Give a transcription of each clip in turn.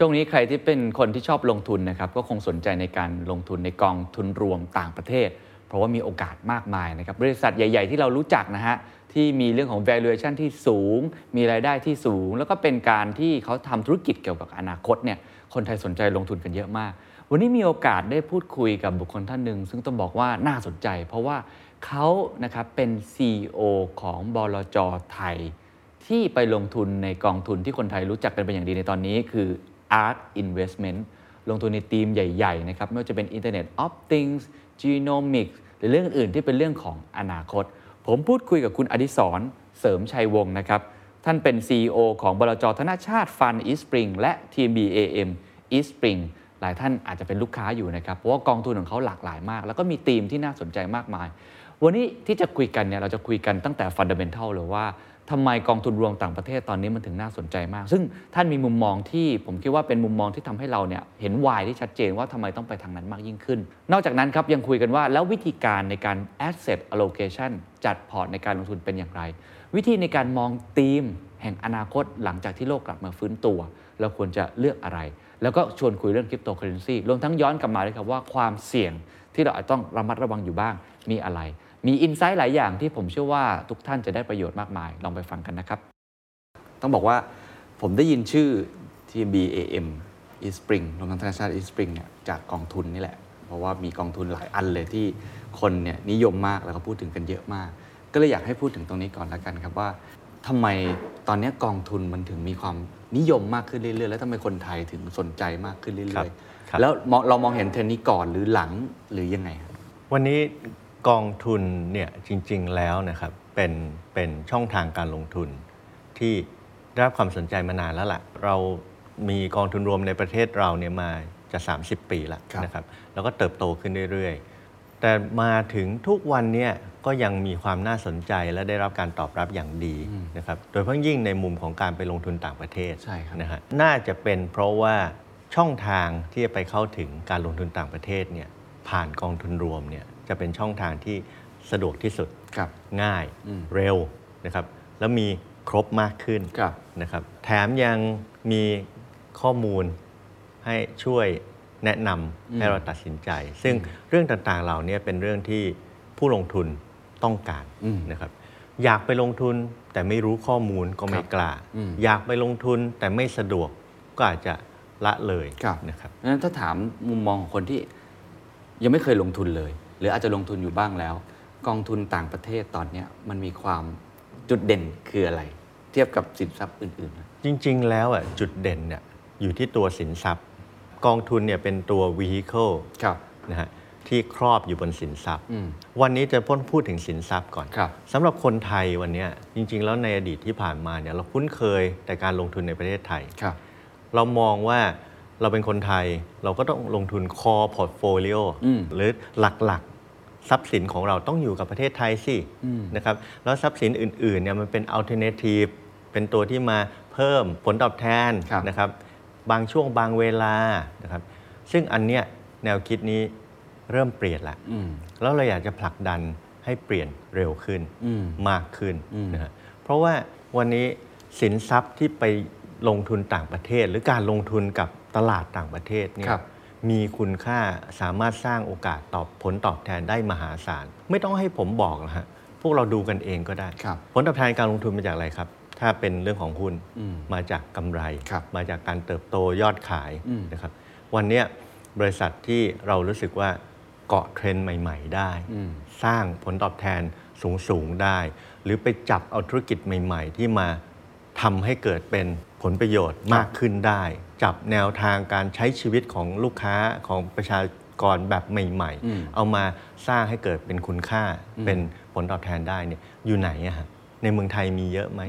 ช่วงนี้ใครที่เป็นคนที่ชอบลงทุนนะครับก็คงสนใจในการลงทุนในกองทุนรวมต่างประเทศ เพราะว่ามีโอกาสมากมายนะครับบริษัทใหญ่ ๆ ที่เรารู้จักนะฮะที่มีเรื่องของ valuation ที่สูง มีรายได้ที่สูง แล้วก็เป็นการที่เขาทำธุรกิจเกี่ยวกับอนาคตเนี่ยคนไทยสนใจลงทุนกันเยอะมาก วันนี้มีโอกาสได้พูดคุยกับบุคคลท่านหนึ่งซึ่งต้องบอกว่าน่าสนใจ เพราะว่าเขานะครับเป็น CEO ของบลจไทยที่ไปลงทุนในกองทุนที่คนไทยรู้จักกันเป็นอย่างดีในตอนนี้คือ Art Investment ลงทุนในทีมใหญ่ๆนะครับไม่ว่าจะเป็น Internet of Things Genomics หรือเรื่องอื่นที่เป็นเรื่องของอนาคต ผมพูดคุยกับคุณอดิศรเสริมชัยวงศ์นะครับ ท่านเป็น CEO ของบลจธนาชาติฟัน East Spring และ TBAM East Spring หลายท่านอาจจะเป็นลูกค้าอยู่นะครับ เพราะว่ากองทุนของเขาหลากหลายมาก แล้วก็มีธีมที่น่าสนใจมากมาย วันนี้ที่จะคุยกันเนี่ยเราจะคุยกันตั้งแต่ fundamental เลยว่า ทำไมกองทุนรวมต่างประเทศตอนนี้มันถึงน่าสนใจมาก ซึ่งท่านมีมุมมองที่ผมคิดว่าเป็นมุมมองที่ทำให้เราเนี่ยเห็น why ที่ชัดเจนว่าทำไมต้องไปทางนั้นมากยิ่งขึ้น นอกจากนั้นครับยังคุยกันว่าแล้ววิธีการในการ asset allocation จัดพอร์ตในการลงทุนเป็นอย่างไร วิธีในการมองธีมแห่งอนาคตหลังจากที่โลกกลับมาฟื้นตัว เราควรจะเลือกอะไร แล้วก็ชวนคุยเรื่องคริปโตเคอเรนซีรวมทั้งย้อนกลับมาเลยครับว่าความเสี่ยงที่เราอาจต้องระมัดระวังอยู่บ้างมีอะไร มีอินไซต์หลายอย่างที่ผมเชื่อว่าทุกท่านจะได้ประโยชน์มากมาย ลองไปฟังกันนะครับ ต้องบอกว่าผมได้ยินชื่อ TBAM East Spring รวมทั้งธนาคาร East Spring เนี่ยจากกองทุนนี่แหละ เพราะว่ามีกองทุนหลายอันเลยที่คนเนี่ยนิยมมากแล้วก็พูดถึงกันเยอะมาก ก็เลยอยากให้พูดถึงตรงนี้ก่อนละกันครับว่าทำไมตอนนี้กองทุนมันถึงมีความนิยมมากขึ้นเรื่อยๆ แล้วทำไมคนไทยถึงสนใจมากขึ้นเรื่ครัอยบครับๆแล้วมองเรามองเห็นเทรนด์นี้ก่อนหรือหลังหรือยังไงครับวันนี้ กองทุนเนี่ยจริง ๆแล้วนะครับเป็นเป็นช่องทางการลงทุน ที่ได้รับความสนใจมานานแล้วล่ะเรามีกองทุนรวมในประเทศเราเนี่ยมาจะ 30 ปีแล้วครับนะครับแล้วก็เติบโตขึ้นเรื่อยๆ แต่มาถึงทุกวันเนี่ยก็ยังมีความน่าสนใจและได้รับการตอบรับอย่างดีนะครับโดยเฉพาะยิ่งในมุมของการไปลงทุนต่างประเทศใช่ครับนะฮะน่าจะเป็นเพราะว่าช่องทางที่จะไปเข้าถึงการลงทุนต่างประเทศเนี่ยผ่านกองทุนรวมเนี่ย จะเป็นช่องทางที่สะดวกที่สุดครับง่ายอืมเร็วนะครับแล้วมีครบมากขึ้นครับนะครับแถมยังมีข้อมูลให้ช่วยแนะนำให้เราตัดสินใจ ซึ่งเรื่องต่างๆเหล่านี้เป็นเรื่องที่ผู้ลงทุนต้องการอืมนะครับอยากไปลงทุนแต่ไม่รู้ข้อมูลก็ไม่กล้าอืมอยากไปลงทุนแต่ไม่สะดวกก็อาจจะละเลยครับนะครับดังนั้นถ้าถามมุมมองของคนที่ยังไม่เคยลงทุนเลย หรืออาจจะลงทุนอยู่บ้างแล้ว กองทุนต่างประเทศตอนเนี้ยมันมีความจุดเด่นคืออะไร เทียบกับสินทรัพย์อื่นๆนะจริง ๆ แล้วอะจุดเด่นเนี่ยอยู่ที่ตัวสินทรัพย์ กองทุนเนี่ยเป็นตัว vehicle ครับนะฮะที่ครอบอยู่บนสินทรัพย์อืมวันนี้จะพ้นพูดถึงสินทรัพย์ก่อนครับสำหรับคนไทยวันเนี้ยจริง ๆ แล้วในอดีตที่ผ่านมาเนี่ยเราคุ้นเคยแต่การลงทุนในประเทศไทยครับเรามองว่า เราเป็นคนไทยเราก็ต้องลงทุน core portfolio อืมหรือหลักๆ ทรัพย์สินของเราต้องอยู่กับประเทศไทยสิอืมนะครับแล้วทรัพย์สินอื่นๆเนี่ยมันเป็น alternative เป็นตัวที่มาเพิ่มผลตอบแทนครับนะครับ บางช่วงบางเวลานะครับ ซึ่งอันเนี้ยแนวคิดนี้เริ่มเปลี่ยนละอืมแล้วเราอยากจะผลักดันให้เปลี่ยนเร็วขึ้นอืมมากขึ้นอืมนะฮะเพราะว่าวันนี้สินทรัพย์ที่ไปลงทุนต่างประเทศ หรือการลงทุนกับ ตลาดต่างประเทศเนี่ครัยบมีคุณค่าสามารถสร้างโอกาสตอบผลตอบแทนได้มหาศาล ไม่ต้องให้ผมบอกนะฮะพวกเราดูกันเองก็ได้ครับผลตอบแทนการลงทุนมาจากอะไรครับ ถ้าเป็นเรื่องของหุ้นอืมมาจากกำไรครับมาจากการเติบโตยอดขายอืมนะครับ วันเนี้ยบริษัทที่เรารู้สึกว่าเกาะเทรนด์ใหม่ ๆ ได้อืมสร้างผลตอบแทนสูง ๆ ได้ หรือไปจับเอาธุรกิจใหม่ ๆ ที่มาทำให้เกิดเป็น ผลประโยชน์มากขึ้นได้ จับแนวทางการใช้ชีวิตของลูกค้าของประชากรแบบใหม่อืมๆเอามาสร้างให้เกิดเป็นคุณค่าอืมเป็นผลตอบแทนได้เนี่ยอยู่ไหนอะฮะในเมืองไทยมีเยอะไหม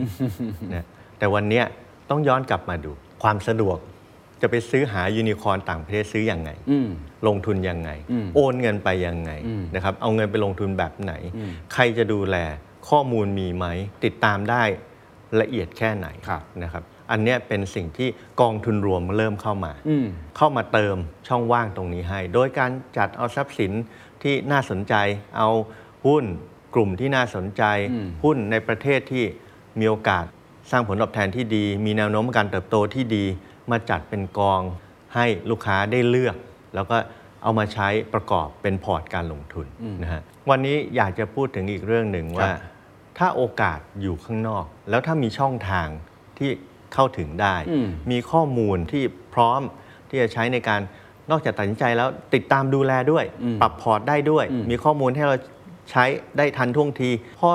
นะแต่วันเนี้ยต้องย้อนกลับมาดูความสะดวกจะไปซื้อหายูนิคอร์นต่างประเทศซื้ออยังไงอืมลงทุนยังไงอืมโอนเงินไปยังไงอืมนะครับเอาเงินไปลงทุนแบบไหนอืมใครจะดูแลข้อมูลมีไหม ติดตามได้ละเอียดแค่ไหนครับนะครับ อันเนี้ยเป็นสิ่งที่กองทุนรวมเริ่มเข้ามาอืมเข้ามาเติมช่องว่างตรงนี้ให้ โดยการจัดเอาทรัพย์สินที่น่าสนใจ เอาหุ้นกลุ่มที่น่าสนใจอืมหุ้นในประเทศที่มีโอกาสสร้างผลตอบแทนที่ดี มีแนวโน้มการเติบโตที่ดี มาจัดเป็นกองให้ลูกค้าได้เลือก แล้วก็เอามาใช้ประกอบเป็นพอร์ตการลงทุนนะฮะวันนี้อยากจะพูดถึงอีกเรื่องหนึ่งว่า ถ้าโอกาสอยู่ข้างนอก แล้วถ้ามีช่องทางที่ เข้าถึงได้อืมมีข้อมูลที่พร้อมที่จะใช้ในการนอกจากตัดสินใจแล้วติดตามดูแลด้วยอืมปรับพอร์ตได้ด้วยอืมมีข้อมูลให้เราใช้ได้ทันท่วงทีพอ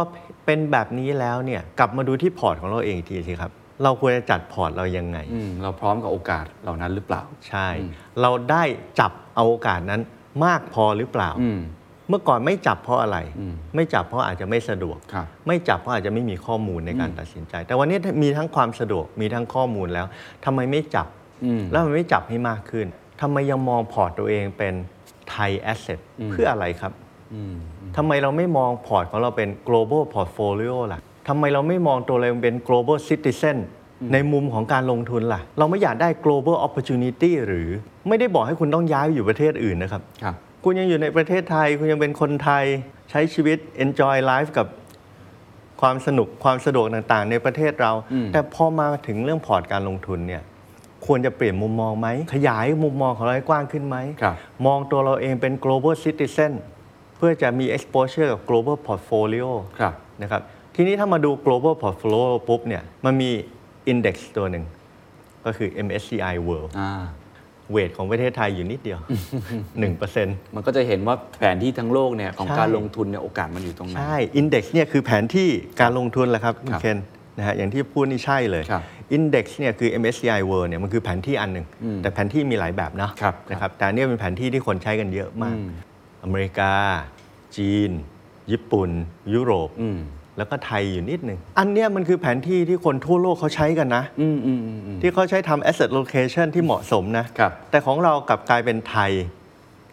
เป็นแบบนี้แล้วเนี่ยกลับมาดูที่พอร์ตของเราเองอีกทีสิครับ เราควรจะจัดพอร์ตเรายังไงอืมเราพร้อมกับโอกาสเหล่านั้นหรือเปล่า ใช่อืมเราได้จับเอาโอกาสนั้นมากพอหรือเปล่าอืม เมื่อก่อนไม่จับเพราะอะไรอืมไม่จับเพราะอาจจะไม่สะดวกครับไม่จับเพราะอาจจะไม่มีข้อมูลในการตัดสินใจ แต่วันนี้มีทั้งความสะดวกมีทั้งข้อมูลแล้วทำไมไม่จับอืมแล้วมันไม่จับให้มากขึ้นทำไมยังมองพอร์ตตัวเองเป็นไทย asset อืมเพื่ออะไรครับอืมทำไมเราไม่มองพอร์ตของเราเป็น global portfolio ล่ะทำไมเราไม่มองตัวเราเป็น global citizen ในมุมของการลงทุนล่ะ เราไม่อยากได้ global opportunity หรือไม่ได้บอกให้คุณต้องย้ายไปอยู่ประเทศอื่นนะครับครับ คุณยังอยู่ในประเทศไทย คุณยังเป็นคนไทยใช้ชีวิต enjoy life กับความสนุกความสะดวกต่างๆ ในประเทศเราอืมแต่พอมาถึงเรื่องพอร์ตการลงทุนเนี่ยควรจะเปลี่ยนมุมมองไหม ขยายมุมมองของเราให้กว้างขึ้นไหมครับมองตัวเราเองเป็น global citizen เพื่อจะมี exposure กับ global portfolio ครับนะครับทีนี้ถ้ามาดู global portfolio ปุ๊บเนี่ยมันมี index ตัวหนึ่ง ก็คือ MSCI World อ่า เวทของประเทศไทยอยู่นิดเดียว 1%มันก็จะเห็นว่าแผนที่ทั้งโลกเนี่ยของใช่การลงทุนเนี่ยโอกาสมันอยู่ตรงไหนใช่ Index เนี่ยคือแผนที่การลงทุนแหละครับคุณครับเคนนะฮะอย่างที่พูดนี่ใช่เลยครับ Index เนี่ยคือ MSCI World เนี่ยมันคือแผนที่อันหนึ่งอืมแต่แผนที่มีหลายแบบนะครับนะครับแต่อันเนี้ยเป็นแผนที่ที่คนใช้กันเยอะมากอืมอเมริกา จีน ญี่ปุ่น ยุโรปอืม แล้วก็ไทยอยู่นิดหนึ่ง อันเนี้ยมันคือแผนที่ที่คนทั่วโลกเขาใช้กันนะอืมอืมอืมอืมที่เขาใช้ทำ asset location ที่เหมาะสมนะครับแต่ของเรากลับกลายเป็นไทย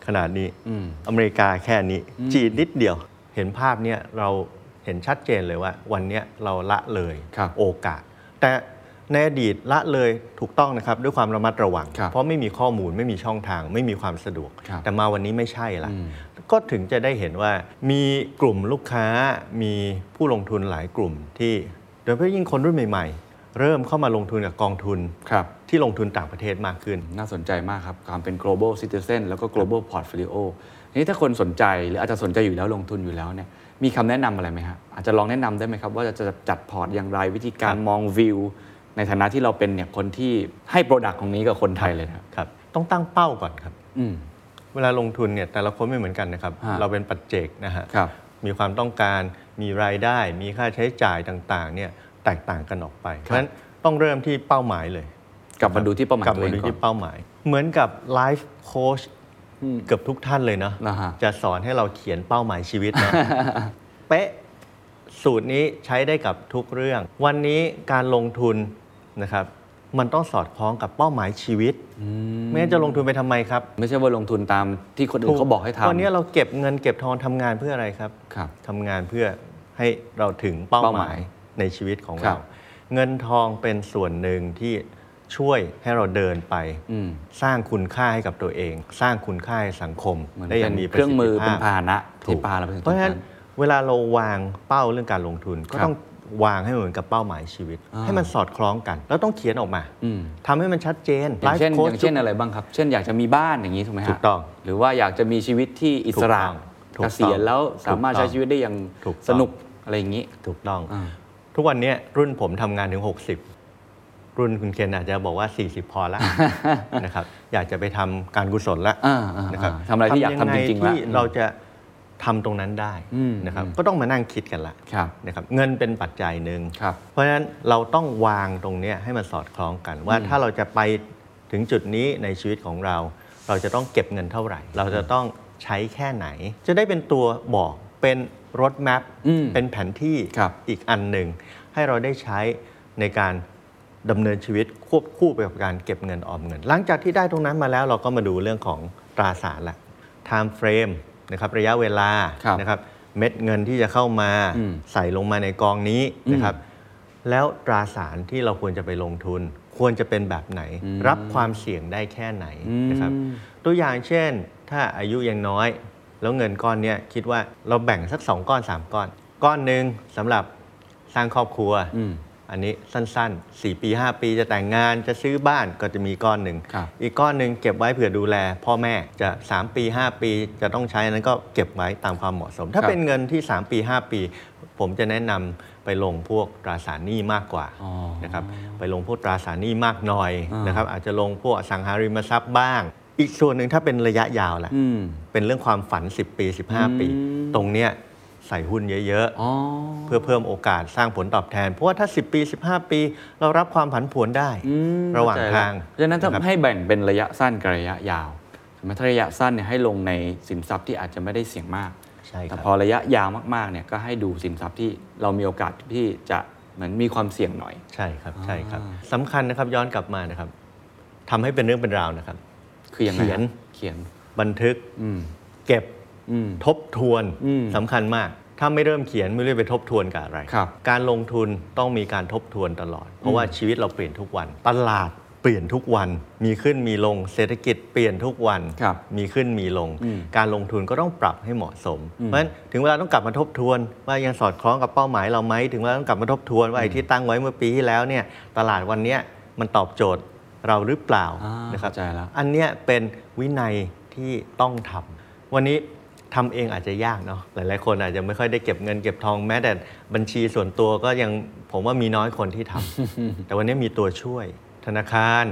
ขนาดนี้อืมอเมริกาแค่นี้ จีนนิดเดียว เห็นภาพเนี้ยเราเห็นชัดเจนเลยว่า วันเนี้ยเราละเลยครับโอกาส แต่ในอดีตละเลยถูกต้องนะครับ ด้วยความระมัดระวังครับเพราะไม่มีข้อมูลไม่มีช่องทาง ไม่มีความสะดวกครับแต่มาวันนี้ไม่ใช่ละอืม ก็ถึงจะได้เห็นว่ามีกลุ่มลูกค้ามีผู้ลงทุนหลายกลุ่มที่โดยเฉพาะยิ่งคนรุ่นใหม่ ๆ เริ่มเข้ามาลงทุนกับกองทุนครับที่ลงทุนต่างประเทศมากขึ้น น่าสนใจมากครับการเป็น global citizen แล้วก็ global portfolio ทีนี้ถ้าคนสนใจหรืออาจจะสนใจอยู่แล้วลงทุนอยู่แล้วเนี่ยมีคำแนะนำอะไรไหมครับอาจจะลองแนะนำได้ไหมครับว่าจะจะจัดพอร์ตอย่างไรวิธีการครับมองวิว ในฐานะที่เราเป็นเนี่ยคนที่ให้ product ของนี้กับคนไทยเลยนะครับครับ ต้องตั้งเป้าก่อนครับอืม เวลาลงทุนเนี่ยแต่ละคนไม่เหมือนกันนะครับ ฮะเราเป็นปัจเจกนะฮะครับ มีความต้องการมีรายได้ มีค่าใช้จ่ายต่างๆเนี่ยแตกต่างกันออกไป เพราะฉะนั้นต้องเริ่มที่เป้าหมายเลยกลับมาดูที่เป้าหมายกลับมาดูที่เป้าตัวมาเองก่อนาหมาย เหมือนกับไลฟ์โค้ชอืมเกือบทุกท่านเลยเนาะนะฮะ จะสอนให้เราเขียนเป้าหมายชีวิตเนาะ เป๊ะสูตรนี้ใช้ได้กับทุกเรื่อง วันนี้การลงทุนนะครับ มันต้องสอดคล้องกับเป้าหมายชีวิต ไม่งั้นจะลงทุนไปทำไมครับ ไม่ใช่ว่าลงทุนตามที่คนอื่นเขาบอกให้ทำวันนี้เราเก็บเงินเก็บทองทำงานเพื่ออะไรครับครับทำงานเพื่อให้เราถึงเป้าเป้าหหมามายยในชีวิตของครัเราบเงินทองเป็นส่วนหนึ่งที่ช่วยให้เราเดินไปอืมสร้างคุณค่าให้กับตัวเอง สร้างคุณค่าให้สังคมเหมือนได้อเป็ย่างนมีเครื่องมือประสิเป็ทนธิภาพพาหนะถูที่กพาเราไปถึงเพราะฉะนั้นตงเวลาเราวางเป้าเรื่องการลงทุนก็ครับต้อง วางให้เหมือนกับเป้าหมายชีวิตอ่าให้มันสอดคล้องกัน แล้วต้องเขียนออกมาอืมทำให้มันชัดเจนอย่างเช่น Life Coach อย่างเช่นอะไรบ้างครับ เช่นอยากจะมีบ้านอย่างนี้ถูกไหมฮะถูกต้อง หรือว่าอยากจะมีชีวิตที่อิสระถูกต้องเกษียณแล้วสามารถถูกต้องใช้ชีวิตได้อย่างถูกต้องสนุกอะไรอย่างนี้ ถูกต้องอ่าทุกวันนี้รุ่นผมทำงานถึง 60 รุ่นคุณเคนอาจจะบอกว่า 40 พอแล้วนะครับ อยากจะไปทำการกุศลแล้วอ่าอ่านะครับอ่าทำอะไรที่อยากทำจริงๆยัไที่ละเราจะ ทำตรงนั้นได้อืมนะครับอืมก็ต้องมานั่งคิดกันละครับนะครับเงินเป็นปัจจัยหนึ่งครับเพราะฉะนั้นเราต้องวางตรงเนี้ยให้มันสอดคล้องกัน ว่าอืมถ้าเราจะไปถึงจุดนี้ในชีวิตของเรา เราจะต้องเก็บเงินเท่าไหร่ เราจะต้องใช้แค่ไหน จะได้เป็นตัวบอกเป็นรถแมพอืมเป็นแผนที่ครับอีกอันหนึ่ง ให้เราได้ใช้ในการดำเนินชีวิตควบคู่ไปกับการเก็บเงินออมเงิน หลังจากที่ได้ตรงนั้นมาแล้วเราก็มาดูเรื่องของตราสารละ time frame นะครับระยะเวลาครับนะครับเม็ดเงินที่จะเข้ามาอืมใส่ลงมาในกองนี้นะครับแล้วตราสารที่เราควรจะไปลงทุน ควรจะเป็นแบบไหน รับความเสี่ยงได้แค่ไหนนะครับตัวอย่างเช่น ถ้าอายุยังน้อย แล้วเงินก้อนเนี้ยคิดว่าเราแบ่งสัก 2 ก้อน 3 ก้อน ก้อนหนึ่งสำหรับสร้างครอบครัว อืมอันนี้สั้นๆ 4 ปี 5 ปีจะแต่งงานจะซื้อบ้านก็จะมีก้อนหนึ่ง ครับ อีกก้อนหนึ่งเก็บไว้เผื่อดูแล พ่อแม่จะ 3 ปี 5 ปีจะต้องใช้อันนั้นก็เก็บไว้ตามความเหมาะสม ถ้าครับ เป็นเงินที่ 3 ปี 5 ปี ผมจะแนะนำไปลงพวกตราสารหนี้มากกว่าอ๋อ นะครับไปลงพวกตราสารหนี้มากหน่อยอ่าน นะครับอาจจะลงพวกอสังหาริมทรัพย์บ้าง อีกส่วนหนึ่งถ้าเป็นระยะยาวแหละ อืม เป็นเรื่องความฝัน 10 ปี 15 ปี อืมตรงเนี้ย ใส่หุ้นเยอะอ๋อๆเพื่อเพิ่มโอกาสสร้างผลตอบแทน เพราะว่าถ้า 10 ปี 15 ปี เรารับความผันผวนได้อืมระหว่างเข้ใจทางเพราะฉะนั้นถ้านะครับให้แบ่งเป็นระยะสั้นกับระยะยาวใช่ไหมถ้าระยะสั้นเนี่ยให้ลงในสินทรัพย์ที่อาจจะไม่ได้เสี่ยงมากใช่คแต่รับพอระยะยาวมากๆเนี่ยก็ให้ดูสินทรัพย์ที่เรามีโอกาสที่จะเหมือนมีความเสี่ยงหน่อย ใช่ครับใช่ครับอ่าสำคัญนะครับย้อนกลับมานะครับทำให้เป็นเรื่องเป็นราวนะครับ คือยังไงเขียนครับเขียนบันทึกอืมเก็บอืม ทบทวนอืมสำคัญมาก ถ้าไม่เริ่มเขียนไม่รู้จะไปทบทวนกับอะไรครับการลงทุนต้องมีการทบทวนตลอด เพราะว่าชีวิตเราเปลี่ยนทุกวัน ตลาดเปลี่ยนทุกวัน มีขึ้นมีลง เศรษฐกิจเปลี่ยนทุกวันครับมีขึ้นมีลงอืมการลงทุนก็ต้องปรับให้เหมาะสมอืมเพราะฉะนั้นถึงเวลาต้องกลับมาทบทวน ว่ายังสอดคล้องกับเป้าหมายเราไหม ถึงเวลาต้องกลับมาทบทวนว่าไอ้ที่ตั้งไว้เมื่อปีที่แล้วเนี่ยตลาดวันเนี้ยมันตอบโจทย์เราหรือเปล่าอ่านะครับเข้าใจแล้วอันเนี้ยเป็นวินัยที่ต้องทำวันนี้ ทำเองอาจจะยากเนาะหลาย ๆ คนอาจจะไม่ค่อยได้เก็บเงินเก็บทองแม้แต่บัญชีส่วนตัวก็ยังผมว่ามีน้อยคนที่ทำแต่วันนี้มีตัวช่วย ธนาคาร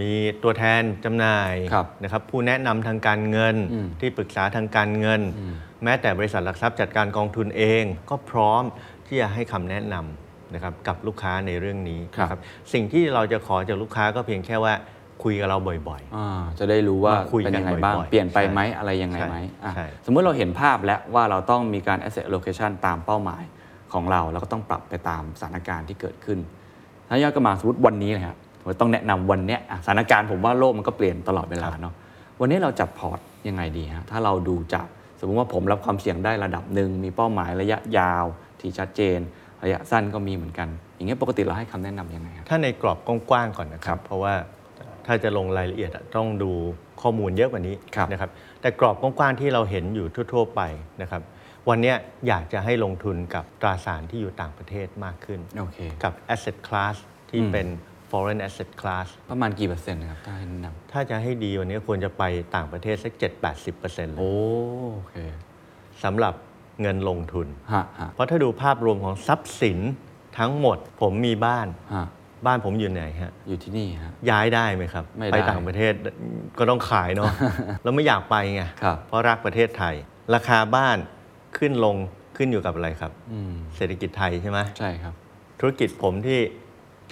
มีตัวแทนจำหน่ายครับนะครับ ผู้แนะนำทางการเงินอืมที่ปรึกษาทางการเงินอืมแม้แต่บริษัทหลักทรัพย์จัดการกองทุนเอง ก็พร้อมที่จะให้คำแนะนำนะครับกับลูกค้าในเรื่องนี้ครับนะสิ่งที่เราจะขอจากลูกค้าก็เพียงแค่ว่า คุยกับเราบ่อยอ่าจะได้รู้ว่ามาคุยเป็นกันยังไงบ้างบ่อยๆเปลี่ยนไปใช่ไหมอะไรยังไงไหมใช่อะใช่สมมุติเราเห็นภาพแล้วว่าเราต้องมีการ asset allocation ตามเป้าหมายของเรา แล้วก็ต้องปรับไปตามสถานการณ์ที่เกิดขึ้น ถ้าย้อนกลับมาสมมติวันนี้เลยครับผมต้องแนะนำวันเนี้ยอะสถานการณ์ผมว่าโลกมันก็เปลี่ยนตลอดเวลาเนาะวันนี้เราจัดพอร์ตยังไงดีฮะถ้าเราดูจากสมมุติว่าผมรับความเสี่ยงได้ระดับหนึ่งมีเป้าหมายระยะยาวที่ชัดเจน ระยะสั้นก็มีเหมือนกัน อย่างเงี้ยปกติเราให้คำแนะนำยังไงครับถ้าในกรอบกว้างๆก่อนนะครับ เพราะว่า ถ้าจะลงรายละเอียดอะต้องดูข้อมูลเยอะกว่านี้ครับนะครับแต่กรอบกว้างๆที่เราเห็นอยู่ทั่ว ๆ ไปนะครับวันเนี้ยอยากจะให้ลงทุนกับตราสารที่อยู่ต่างประเทศมากขึ้นโอเคกับ asset class ที่อืมเป็น foreign asset class ประมาณกี่เปอร์เซ็นต์นะครับ ถ้าให้แนะนำถ้าจะให้ดีวันนี้ควรจะไปต่างประเทศสัก 7-80%เลยโอ้โอเคสำหรับเงินลงทุนฮะฮะเพราะถ้าดูภาพรวมของทรัพย์สินทั้งหมด ผมมีบ้านฮะ บ้านผมอยู่ไหนฮะ อยู่ที่นี่ฮะ ย้ายได้ไหมครับไม่ได้ไปต่างประเทศก็ต้องขายเนาะแล้วไม่อยากไปไงครับเพราะรักประเทศไทย ราคาบ้านขึ้นลงขึ้นอยู่กับอะไรครับอืมเศรษฐกิจไทยใช่ไหมใช่ครับ ธุรกิจผมที่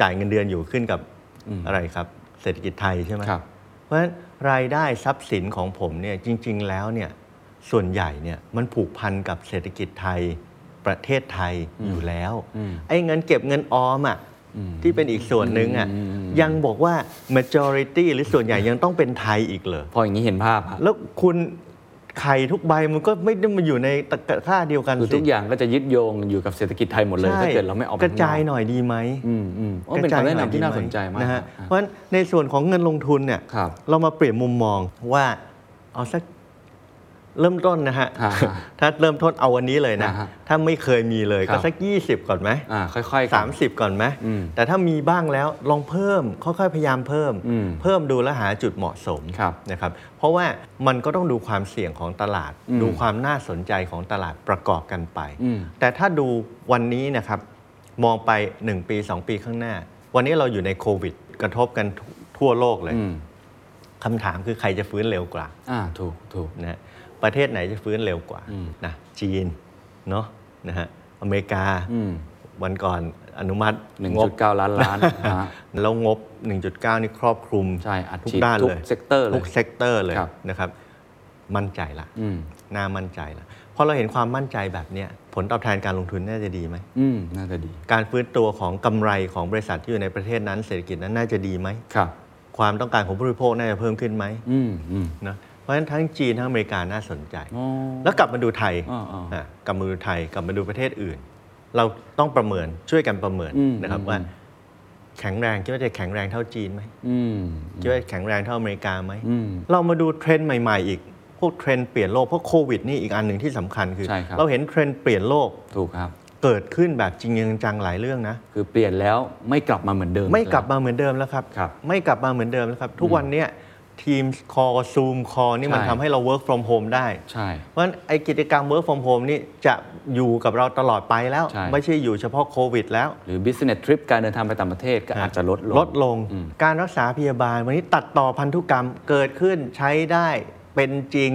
จ่ายเงินเดือนอยู่ขึ้นกับอืมอะไรครับ เศรษฐกิจไทยใช่ไหมครับ เพราะฉะนั้นรายได้ทรัพย์สินของผมเนี่ยจริง ๆ แล้วเนี่ยส่วนใหญ่เนี่ยมันผูกพันกับเศรษฐกิจไทยประเทศไทยอยู่แล้วอืมไอ้เงินเก็บเงินออมอะอืม ที่เป็นอีกส่วนหนึ่งอะอืมอืมยังบอกว่า majority หรือส่วนใหญ่ยังต้องเป็นไทยอีกเหรอพออย่างนี้เห็นภาพฮะแล้วคุณไข่ทุกใบมันก็ไม่ได้มาอยู่ในตะกร้าเดียวกันคือสิทุกอย่างก็จะยึดโยงอยู่กับเศรษฐกิจไทยหมดเลยใช่ถ้าเกิดเราไม่ออกไปกระจายข้งหน่อยดีไหมอืมอืมโอ้เป็นคำแนะนำที่น่าสนใจมากนะฮะอะเพราะฉะนั้นในส่วนของเงินลงทุนเนี่ยครับเรามาเปลี่ยนมุมมองว่าเอาสัก เริ่มต้นนะฮะอ่าถ้าเริ่มต้นเอาวันนี้เลยนะอ่าฮะถ้าไม่เคยมีเลยครัก็บสัก 20 ก่อนไหมอ่าค่อยๆก่อน30ก่อนไหมอืมแต่ถ้ามีบ้างแล้วลองเพิ่มค่อยๆพยายามเพิ่มอืมเพิ่มดูแลวหาจุดเหมาะสมครับนะครับ เพราะว่ามันก็ต้องดูความเสี่ยงของตลาดอืมดูความน่าสนใจของตลาดประกอบกันไปอืมแต่ถ้าดูวันนี้นะครับ มองไป 1 ปี 2 ปีข้างหน้า วันนี้เราอยู่ในโควิด กระทบกันทั่วโลกเลยอืมคำถามคือใครจะฟื้นเร็วกว่า อ่า ถูก ถูกนะฮะ ประเทศไหนจะฟื้นเร็วกว่าอืมนะจีนเนาะนะฮะอเมริกาอืมวันก่อนอนุมัติหนึ่งงจุบดเก้าล้านล้านฮะแล้วงบ 1.9 นี่ครอบคลุมใช่อัดฉีดทุกด้านเลยทุก sector เลยทุก sector เลยครับนะครับ มั่นใจละอืมน่ามั่นใจแล้วพอเราเห็นความมั่นใจแบบเนี้ยผลตอบแทนการลงทุนน่าจะดีไหมอืมน่าจะดี การฟื้นตัวของกำไรของบริษัทที่อยู่ในประเทศนั้น เศรษฐกิจนั้นน่าจะดีไหมครับ ความต้องการของผู้บริโภคน่าจะเพิ่มขึ้นไหมอืมอืมนะ เพราะฉะนั้นทั้งจีนทั้งอเมริกาน่าสนใจอ๋อแล้วกลับมาดูไทยอ่าๆอะกลับมาดูไทยกลับมาดูประเทศอื่น เราต้องประเมินช่วยกันประเมินอืมนะครับอืมว่าแข็งแรงคิดว่าจะแข็งแรงเท่าจีนไหมอืมคิดว่าแข็งแรงเท่าอเมริกาไหมอืมเรามาดูเทรนด์ใหม่ ๆ อีกพวกเทรนด์เปลี่ยนโลกเพราะโควิดนี่อีกอันหนึ่งที่สำคัญคือใช่ครับเราเห็นเทรนด์เปลี่ยนโลกถูกครับ เกิดขึ้นแบบจริงจังๆหลายเรื่องนะ คือเปลี่ยนแล้วไม่กลับมาเหมือนเดิม ไม่กลับมาเหมือนเดิมแล้วครับครับไม่กลับมาเหมือนเดิมแล้วครับ ทุกวันเนี้ย Teams call Zoom call นี่มันใช่ทำให้เรา work from home ได้ ใช่ เพราะฉะนั้นไอกิจกรรม work from home นี่จะอยู่กับเราตลอดไปแล้วใช่ไม่ใช่อยู่เฉพาะโควิดแล้ว หรือ business trip การเดินทางไปต่างประเทศก็อาจจะลดลงลดลง การรักษาพยาบาล วันนี้ตัดต่อพันธุกรรมเกิดขึ้นใช้ได้เป็นจริง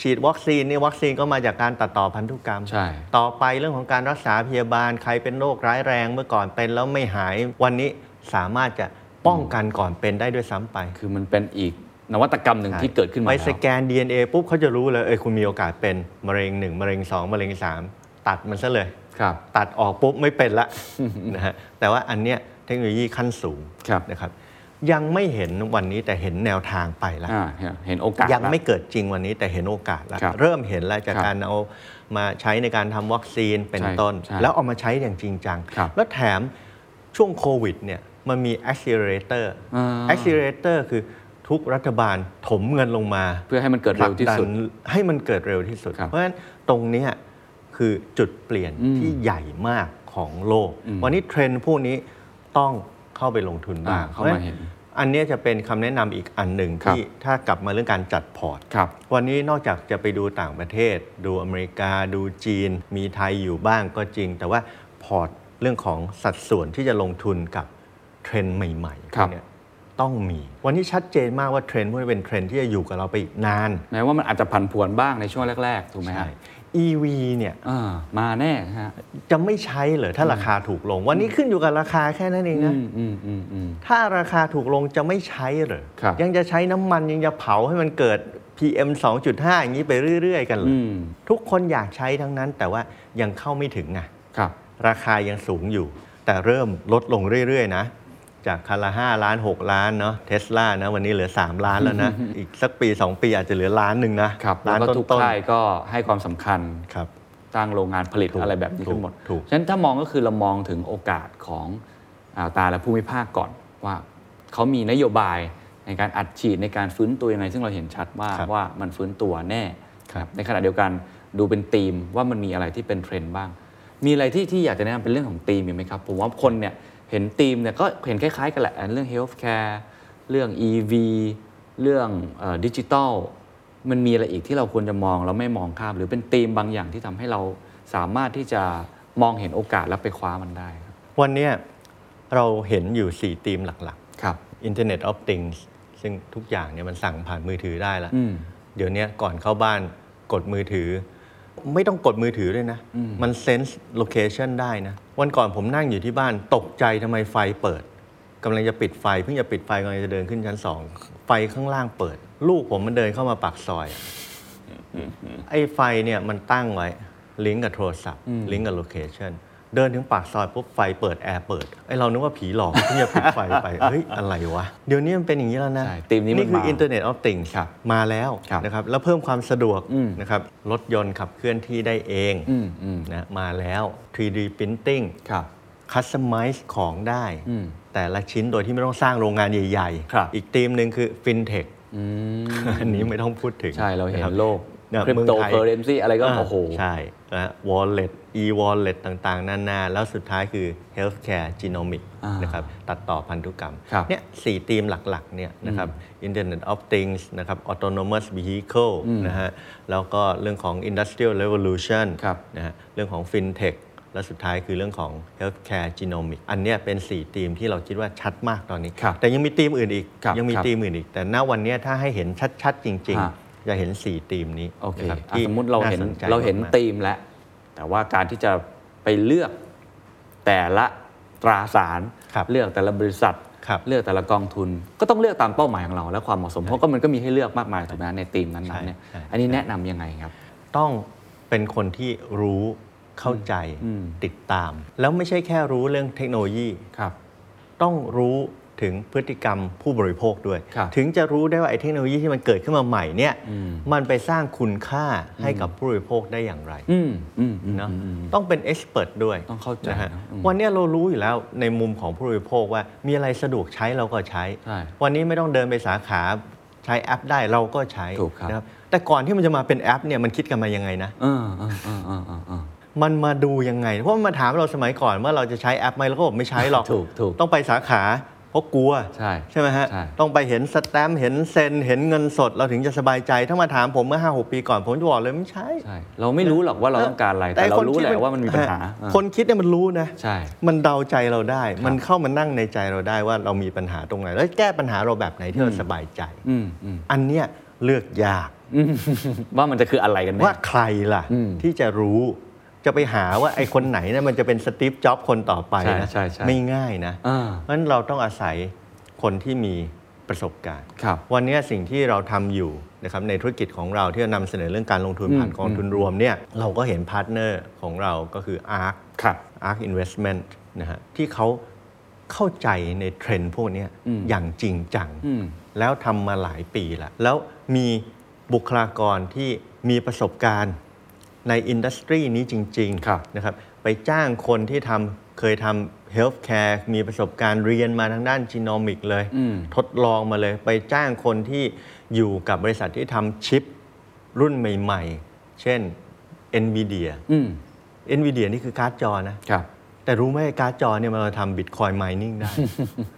ฉีดวัคซีนนี่วัคซีนก็มาจากการตัดต่อพันธุกรรม ใช่ ต่อไปเรื่องของการรักษาพยาบาลใครเป็นโรคร้ายแรงเมื่อก่อนเป็นแล้วไม่หายวันนี้สามารถจะ ป้องกันก่อนเป็นได้ด้วยซ้ำไป คือมันเป็นอีกนวัตกรรมหนึ่งที่เกิดขึ้นมาไปแล้วสแกน DNA ปุ๊บเขาจะรู้เลยเอยคุณมีโอกาสเป็นมะเร็งหนึ่งมะเร็งสองมะเร็งสามตัดมันซะเลยครับ ตัดออกปุ๊บไม่เป็นละนะฮะแต่ว่าอันเนี้ยเทคโนโลยีขั้นสูงครับนะครับยังไม่เห็นวันนี้แต่เห็นแนวทางไปแล้วอ่าเห็นโอกาสยังละไม่เกิดจริงวันนี้แต่เห็นโอกาสแล้วครับเริ่มเห็นแล้วจากครับการเอามาใช้ในการทำวัคซีนเป็นใช่ต้นใช่แล้วเอามาใช้อย่างจริงจังครับแล้วแถมช่วงโควิดเนี่ย มันมี accelerator อ่า accelerator คือทุกรัฐบาลถมเงินลงมา เพื่อให้มันเกิดเร็วที่สุดผลักนให้มันเกิดเร็วที่สุดครับเพราะฉะนั้นตรงเนี้ยคือจุดเปลี่ยนอืมที่ใหญ่มากของโลกอืมวันนี้เทรนด์พวกนี้ต้องเข้าไปลงทุนบ้างอ่าเข้ามาเห็นพระฉะนั้นอันเนี้ยจะเป็นคำแนะนำอีกอันหนึ่งครับที่ถ้ากลับมาเรื่องการจัดพอร์ตครับวันนี้นอกจากจะไปดูต่างประเทศ ดูอเมริกา ดูจีน มีไทยอยู่บ้างก็จริง แต่ว่าพอร์ตเรื่องของสัดส่วนที่จะลงทุนกับเทรนด์ใหม่ๆพวกเนี้ยครับต้องมี วันนี้ชัดเจนมากว่าเทรนด์พวกนี้เป็นเทรนด์ที่จะอยู่กับเราไปอีกนานแม้ว่ามันอาจจะผันผวนบ้างในช่วงแรก ๆ ถูกไหมฮะ EV เนี่ยอ่ามาแน่ฮะจะไม่ใช้เหรอถ้าราคาถูกลง วันนี้ขึ้นอยู่กับราคาแค่นั้นเองนะอืมอืมอืมอืมถ้าราคาถูกลงจะไม่ใช้เหรอครับยังจะใช้น้ำมันยังจะเผาให้มันเกิด PM 2.5 อย่างนี้ไปเรื่อย ๆ กันเหรออืมทุกคนอยากใช้ทั้งนั้น แต่ว่ายังเข้าไม่ถึงไงครับราคายังสูงอยู่ แต่เริ่มลดลงเรื่อย ๆ นะ จากคันละ 5 ล้าน 6 ล้านเนาะเทสลานะวันนี้เหลือ 3 ล้านแล้วนะ อีกสักปี 2 ปีอาจจะเหลือล้านหนึ่งนะครับแล้วล้านก็ต้ทุกนค่ายก็ให้ความสำคัญๆครับตั้งโรงงานผลิตถูกอะไรแบบนี้ขึ้นหมดถูกถูกฉะนั้นถ้ามองก็คือเรามองถึงโอกาสของอ่าวตาและภูมิภาคก่อนว่าเขามีนโยบายในการอัดฉีดในการฟื้นตัวยังไง ซึ่งเราเห็นชัดว่าครับว่ามันฟื้นตัวแน่ครับในขณะเดียวกันดูเป็นธีมว่ามันมีอะไรที่เป็นเทรนด์บ้าง มีอะไรที่ที่อยากจะแนะนำเป็นเรื่องของธีมมีไหมครับ ผมว่าคนเนี่ย เห็นธีมเนี่ยก็เห็นคล้ายๆกันแหละเรื่อง healthcare เรื่อง EV เรื่องดิจิทัลมันมีอะไรอีกที่เราควรจะมองแล้วไม่มองข้าม หรือเป็นธีมบางอย่างที่ทำให้เราสามารถที่จะมองเห็นโอกาสแล้วไปคว้ามันได้ครับวันเนี้ยเราเห็นอยู่ 4 ธีมหลักครับๆ Internet of Things ซึ่งทุกอย่างเนี่ยมันสั่งผ่านมือถือได้แล้วอืมเดี๋ยวเนี้ยก่อนเข้าบ้านกดมือถือ ไม่ต้องกดมือถือด้วยนะอืมมันเซนส์โลเคชันได้นะ วันก่อนผมนั่งอยู่ที่บ้านตกใจทำไมไฟเปิดกำลังจะปิดไฟ เพิ่งจะปิดไฟกำลังจะเดินขึ้นชั้นสองไฟข้างล่างเปิด ลูกผมมันเดินเข้ามาปากซอยอะไอ้ไฟเนี่ยมันตั้งไว้ ลิงก์กับโทรศัพท์ ลิงก์กับโลเคชัน เดินถึงปากซอยปุ๊บไฟเปิดแอร์เปิดไอ้เรานึกว่าผีหลอกเพิ่งจะปิดไฟไปเฮ้ยอะไรวะ เดี๋ยวนี้มันเป็นอย่างนี้แล้วนะใช่ธีมนี้มันคือมา Internet of Things ครับมาแล้วครับนะครับแล้วเพิ่มความสะดวกอืมนะครับรถยนต์ขับเคลื่อนที่ได้เองอืมอืมนะมาแล้ว 3D Printing ครับ Customize ของได้อืมแต่ละชิ้นโดยที่ไม่ต้องสร้างโรงงานใหญ่ครับอีกธีมหนึ่งคือ FinTech อืมอันนี้ไม่ต้องพูดถึง ใช่เราเห็ะคนบโลกเนี่ยคริปมืองโตไทยเคอเรนซีอะไรก็าโอ้โห ใช่นะ wallet e wallet ต่างๆ นานาแล้วสุดท้ายคือ healthcare genomic อ่านนะครับตัดต่อพันธุกรรมครับเนี่ยสี่ธีมหลักๆเนี่ยนะครับ Internet of Things นะครับ autonomous vehicle นะฮะแล้วก็เรื่องของ industrial revolution ครับนะฮะเรื่องของ fintech และสุดท้ายคือเรื่องของ healthcare genomic อันเนี้ยเป็น 4 ธีมที่เราคิดว่าชัดมากตอนนี้ครับแต่ยังมีธีมอื่นอีกครับยังมีครับธีมอื่นอีก แต่ณวันเนี้ยถ้าให้เห็นชัด ๆ จริงฮะๆจะเห็น 4 ธีมนี้โอเคนะครับอะที่สมมุติเราเห็นสใจเราเห็นมากๆธีมแล้ว แต่ว่าการที่จะไปเลือกแต่ละตราสารครับเลือกแต่ละบริษัทครับเลือกแต่ละกองทุนก็ต้องเลือกตามเป้าหมายของเรา และความเหมาะสมเพราะก็มันก็มีให้เลือกมากมายถูกไหมในธีมนั้นๆเนี่ยใช่ใช่อันนี้แนะนำยังไงครับ ต้องเป็นคนที่รู้เข้าใจอืมติดตาม แล้วไม่ใช่แค่รู้เรื่องเทคโนโลยีครับ ต้องรู้ ถึงพฤติกรรมผู้บริโภคด้วยครับถึงจะรู้ได้ว่าไอ้เทคโนโลยีที่มันเกิดขึ้นมาใหม่เนี่ยอืมมันไปสร้างคุณค่าให้กับผู้บริโภคได้อย่างไรอืมอืมอืมเนาะอืมต้องเป็นเอ็กซ์เพรสด้วยต้องเข้าใจนะฮะนะอืมวันเนี้ยเรารู้อยู่แล้วในมุมของผู้บริโภคว่ามีอะไรสะดวกใช้เราก็ใช้ใช่วันนี้ไม่ต้องเดินไปสาขาใช้แอปได้เราก็ใช้ถูกครับนะแต่ก่อนที่มันจะมาเป็นแอปเนี่ยมันคิดกันมายังไงนะเออเออเออเออเออเออมันมาดูยังไง เพราะมันมาถามเราสมัยก่อนว่าเราจะใช้แอปไหมเราก็บอกไม่ใช้หรอกถูกถูกต้องไปสาขา เพราะกลัวใช่ใช่ไหมฮะใช่ต้องไปเห็นสแตมป์เห็นเซ็นเห็นเงินสดเราถึงจะสบายใจ ถ้ามาถามผมเมื่อ5 6ปีก่อนผมจะบอกเลยไม่ใช่ใช่ เราไม่รู้หรอกว่าเราต้องการอะไร แต่เราคนรู้คิดแหละว่ามันมีปัญหาฮะเออคนคิดเนี่ยมันรู้นะใช่มันเดาใจเราได้ มันเข้ามานั่งในใจเราได้ว่าเรามีปัญหาตรงไหน แล้วแก้ปัญหาเราแบบไหนที่เราสบายใจอืมอืมอันเนี้ยเลือกยากอืมว่ามันจะคืออะไรกันแน่ว่าใครล่ะอืมที่จะรู้ จะไปหาว่าไอ้คนไหนเนี่ยมันจะเป็น Steve Jobs คนต่อไปนะใช่ใช่ใช่ไม่ง่ายนะอ่าเพราะฉะนั้นเราต้องอาศัยคนที่มีประสบการณ์ครับวันนี้สิ่งที่เราทำอยู่นะครับในธุรกิจของเราที่เรานำเสนอเรื่องการลงทุนอืมผ่านกองทุนรวมเนี่ยเราก็เห็น partner ของเราก็คือ ARK ครับ ARK Investment นะฮะที่เขาเข้าใจในเทรนด์พวกเนี้ยอืมอย่างจริงจังอืมแล้วทำมาหลายปีแล้วแล้วมีบุคลากรที่มีประสบการณ์ ใน industry นี้จริงครับๆนะครับไปจ้างคนที่ทำเคยทำ healthcare มีประสบการณ์เรียนมาทางด้าน genomic เลยอืมทดลองมาเลย ไปจ้างคนที่อยู่กับบริษัทที่ทำชิปรุ่นใหม่ ๆ เช่น NVIDIA อืม NVIDIA นี่คือการ์ดจอนะครับ แต่รู้ไหมไอ้การ์ดจอเนี่ยมันมาทำบิตคอยน์ม n นิ่งได้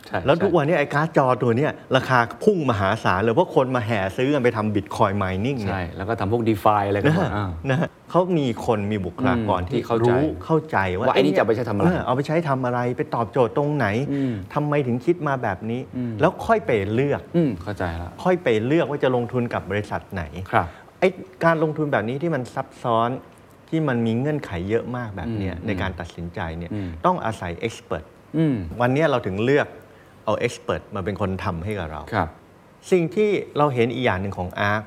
ใช่แล้วทุกใช่วันนี้ไอ้การ์ดจอตัวเนี้ยราคาพุ่งมหาศาลเลยเพราะคนมาแห่ซื้อกันไปทำบิตคอยน์ม n นิ่งเนี่ยใช่ แล้วก็ทำพวก d e f i อะไรกันนะหมฮะดอ่า นะฮะเขามีคนมีบุคลากรอืมที่ที่เข้าใจรู้เข้าใจว่าว่าไอ้นี่เยจะเอาไปใช้ทำอะไรเเอาไปใช้ทำอะไรไปตอบโจทย์ตรงไหนอืม ทำไมถึงคิดมาแบบนี้อืมแล้วค่อยไปเลือก อืมเข้าใจแล้ว ค่อยไปเลือกว่าจะลงทุนกับบริษัทไหน ครับ ไอ้การลงทุนแบบนี้ที่มันซับซ้อน ที่มันมีเงื่อนไขเยอะมากแบบเนี้ยอืมในการตัดสินใจเนี่ยอืมต้องอาศัยเอ็กซ์เพรสอืมวันเนี้ยเราถึงเลือกเอาเอ็กซ์เพรสมาเป็นคนทำให้กับเราครับสิ่งที่เราเห็นอีกอย่างหนึ่งของ ARK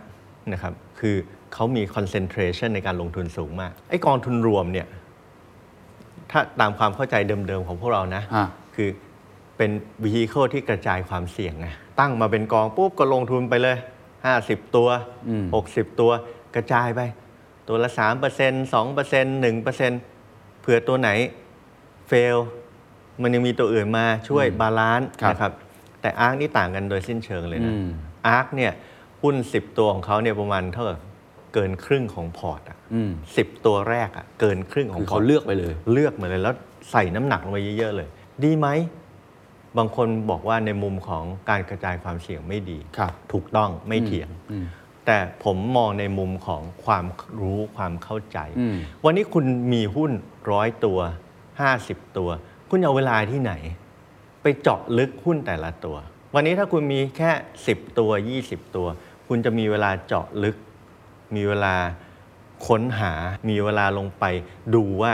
นะครับคือเขามี concentration ในการลงทุนสูงมาก ไอ้กองทุนรวมเนี่ยถ้าตามความเข้าใจเดิมๆของพวกเรานะฮะคือเป็น vehicle ที่กระจายความเสี่ยงไงตั้งมาเป็นกองปุ๊บก็ลงทุนไปเลย 50 ตัวอืม60 ตัวกระจายไป ตัวละ 3% 2% 1%เผื่อตัวไหน fail มันยังมีตัวอื่นมาช่วย balance ครับนะครับ แต่ ARK นี่ต่างกันโดยสิ้นเชิงเลยนะอืม ARK เนี่ยหุ้น 10 ตัวของเขาเนี่ยประมาณเท่ากับเกินครึ่งของพอร์ตอะอืมสิบตัวแรกอะเกินครึ่งของพอร์ตคือเขาเลือกไปเลย เลือกมาเลยแล้วใส่น้ำหนักลงไปเยอะๆเลย ดีไหมบางคนบอกว่าในมุมของการกระจายความเสี่ยงไม่ดีครับถูกต้องไม่เถียงอืม แต่ผมมองในมุมของความรู้ความเข้าใจอืมวันนี้คุณมีหุ้นร้อยตัว 50 ตัว คุณเอาเวลาที่ไหน ไปเจาะลึกหุ้นแต่ละตัว วันนี้ถ้าคุณมีแค่ 10 ตัว 20 ตัว คุณจะมีเวลาเจาะลึก มีเวลาค้นหา มีเวลาลงไปดูว่า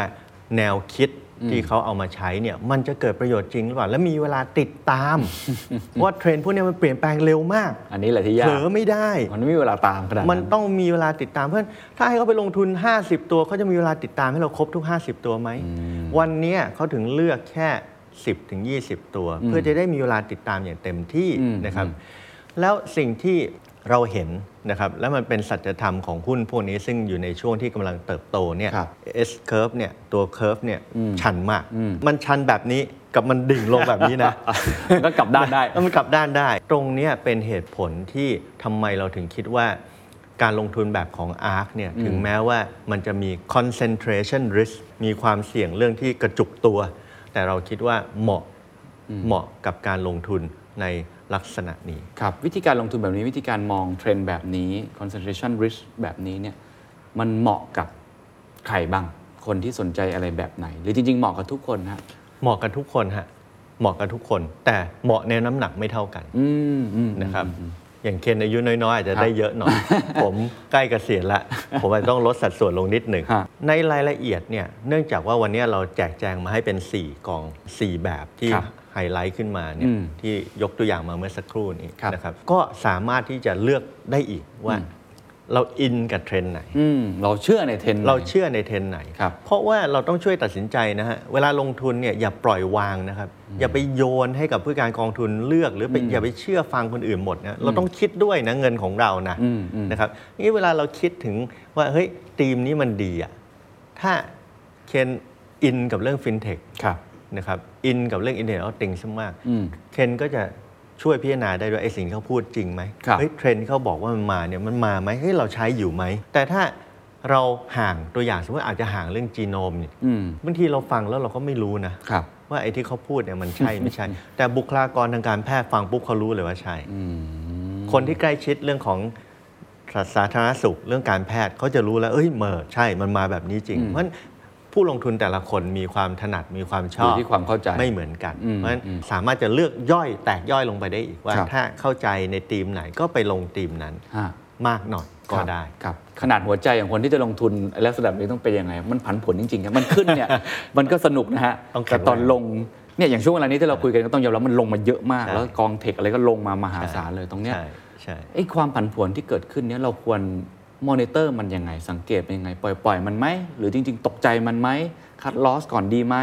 แนวคิด ที่เขาเอามาใช้เนี่ยมันจะเกิดประโยชน์จริงหรือเปล่า และมีเวลาติดตามเพราะว่าเทรนด์พวกนี้มันเปลี่ยนแปลงเร็วมาก อันนี้แหละที่ยาเผกลอไม่ได้ มันไม่มีเวลาตามขนาดมันต้องมีเวลาติดตามเพื่อนถ้าให้เขาไปลงทุน 50 ตัวเขาจะมีเวลาติดตามให้เราครบทุก 50 ตัวไหมวันเนี้ยเขาถึงเลือกแค่ 10ถึง20 ตัว เพื่อจะได้มีเวลาติดตามอย่างเต็มที่อืมนะครับแล้วสิ่งที่ เราเห็นนะครับแล้วมันเป็นสัจธรรมของหุ้นพวกนี้ซึ่งอยู่ในช่วงที่กำลังเติบโตเนี่ยครับ S curve เนี่ยตัว curve เนี่ยอืมชันมากอืมมันชันแบบนี้กับมันดิ่งลงแบบนี้นะก็กลับด้านได้แล้วมันกลับด้านได้ ตรงเนี้ยเป็นเหตุผลที่ทำไมเราถึงคิดว่าการลงทุนแบบของ ARK เนี่ยถึงแม้ว่ามันจะมี concentration risk มีความเสี่ยงเรื่องที่กระจุกตัว แต่เราคิดว่าเหมาะเหมาะกับการลงทุนใน ลักษณะนี้ ครับ วิธีการลงทุนแบบนี้วิธีการมองเทรนด์แบบนี้ concentration risk แบบนี้เนี่ยมันเหมาะกับใครบ้าง คนที่สนใจอะไรแบบไหน หรือจริง ๆ เหมาะกับทุกคนฮะเหมาะกับทุกคนฮะเหมาะกับทุกคน แต่เหมาะในน้ำหนักไม่เท่ากันอืมอืมนะครับอย่างเคนอายุน้อยๆอาจจะได้เยอะหน่อย ผมใกล้เกษียณละ ผมอาจจะต้องลดสัดส่วนลงนิดหนึ่งฮะในรายละเอียดเนี่ยเนื่องจากว่าวันนี้เราแจกแจงมาให้เป็น 4กอง 4 แบบที่ครับ ไฮไลท์ขึ้นมาเนี่ยอืมที่ยกตัวอย่างมาเมื่อสักครู่นี้ครับนะครับก็สามารถที่จะเลือกได้อีกว่าอืมเราอินกับเทรนด์ไหนอืมเราเชื่อในเทรนด์ไหนเราเชื่อในเทรนด์ไหนครับเพราะว่าเราต้องช่วยตัดสินใจนะฮะ เวลาลงทุนเนี่ยอย่าปล่อยวางนะครับ อย่าไปโยนให้กับผู้จัดการกองทุนเลือก หรือไปอย่าไปเชื่อฟังคนอื่นหมดนะ เราต้องคิดด้วยนะเงินของเรานะอืมอืมนะครับนี่เวลาเราคิดถึงว่าเฮ้ยทีมนี้มันดีอะถ้าเคนอินกับเรื่องฟินเทคครับ นะครับอินกับเรื่อง Internet of Things ซะมากอืมเคนก็จะช่วยพิจารณาได้ด้วยไอ้สิ่งที่เขาพูดจริงไหมครับเฮ้ยเทรนด์ที่เขาบอกว่ามันมาเนี่ยมันมาไหมเฮ้ยเราใช้อยู่ไหม แต่ถ้าเราห่างตัวอย่างสมมติอาจจะห่างเรื่องจีโนมเนี่ยอืมบางทีเราฟังแล้วเราก็ไม่รู้นะครับว่าไอ้ที่เขาพูดเนี่ยมันใช่ไม่ใช่ แต่บุคลากรทางการแพทย์ฟังปุ๊บเขารู้เลยว่าใช่อืมคนที่ใกล้ชิดเรื่องของสาธารณสุขเรื่องการแพทย์เขาจะรู้แล้วเอ้ยเมอใช่มันมาแบบนี้จริง เพราะฉะนั้น ผู้ลงทุนแต่ละคนมีความถนัดมีความชออยู่บที่ความเข้าใจไม่เหมือนกันอืมเพราะฉะนั้นอืมสามารถจะเลือกย่อยแตกย่อยลงไปได้อีกว่าครับถ้าเข้าใจในทีมไหนก็ไปลงทีมนั้นฮะมากหน่อยก็ได้ครับขนาดหัวใจของคนที่จะลงทุนลักษณะแบบนี้ต้องเป็นยังไง มันผันผวนจริงๆครับมันขึ้นเนี่ยมันก็สนุกนะฮะต้องแข็แต่งแรงตอนลงเนี่ยอย่างช่วงเวลานี้ที่เราคุยกันก็ต้องยอมรับมันลงมาเยอะมากใช่แล้วกองเทคอะไรก็ลงมามหาศาลเลยตรงเนี้ยใช่ใช่ไอ้ความผันผวนที่เกิดขึ้นเนี่ยเราควร มอนิเตอร์มันยังไง สังเกตเป็นยังไง ปล่อยปล่อยมันไหม หรือจริง ๆ ตกใจมันไหมคัดลอสก่อนดีไหม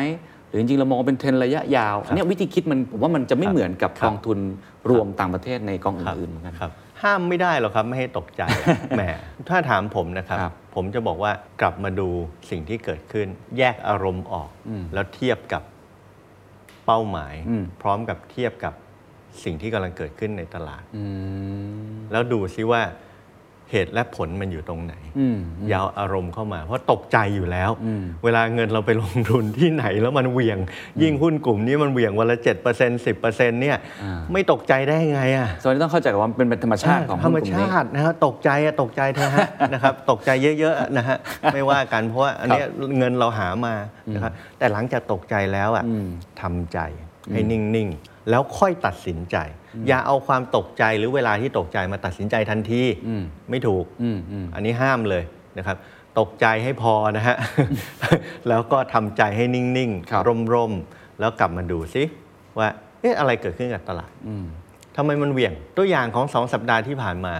หรือจริง ๆ เรามองว่าเป็นเทรนด์ระยะยาว อันเนี้ยวิธีคิดมันผมว่ามันจะไม่เหมือนกับครับกองทุนรวมต่างประเทศในกองครับอื่นๆเหมือนกันครับห้ามไม่ได้หรอกครับ ไม่ให้ตกใจ แหม ถ้าถามผมนะครับครับผมจะบอกว่ากลับมาดูสิ่งที่เกิดขึ้น แยกอารมณ์ออกอืมแล้วเทียบกับเป้าหมายอืมพร้อมกับเทียบกับสิ่งที่กำลังเกิดขึ้นในตลาดอืมแล้วดูซิว่า เหตุและผลมันอยู่ตรงไหนอืมอยาวอารมณ์เข้ามา เพราะตกใจอยู่แล้วอืมเวลาเงินเราไปลงทุนที่ไหนแล้วมันเหวี่ยง ยิ่งหุ้นกลุ่มนี้มันเหวี่ยงวันละ7% 10%เนี่ยอ่าไม่ตกใจได้ยังไงอะส่วนนี้ต้องเข้าใจกับว่ามันเป็นธรรมชาติของธรรมหุ้นกลุ่นี้ชาตินะฮะตกใจอะตกใจเถอะฮะนะครับตกใจเยอะๆนะฮะไม่ว่ากันเพราะว่าอันเนี้ยเงินเราหามานะครับแต่หลังจากตกใจแล้วอะอืมทำใจ ให้นิ่ง ๆ แล้วค่อยตัดสินใจ อย่าเอาความตกใจหรือเวลาที่ตกใจมาตัดสินใจทันทีอืมไม่ถูกอืมอืมอันนี้ห้ามเลยนะครับ ตกใจให้พอนะฮะแล้วก็ทำใจให้นิ่งครับๆร่ม ๆ แล้วกลับมาดูซิว่าเอ๊ะอะไรเกิดขึ้นกับตลาดอืมทำไมมันเหวี่ยงตัวอย่างของสองสัปดาห์ที่ผ่านมา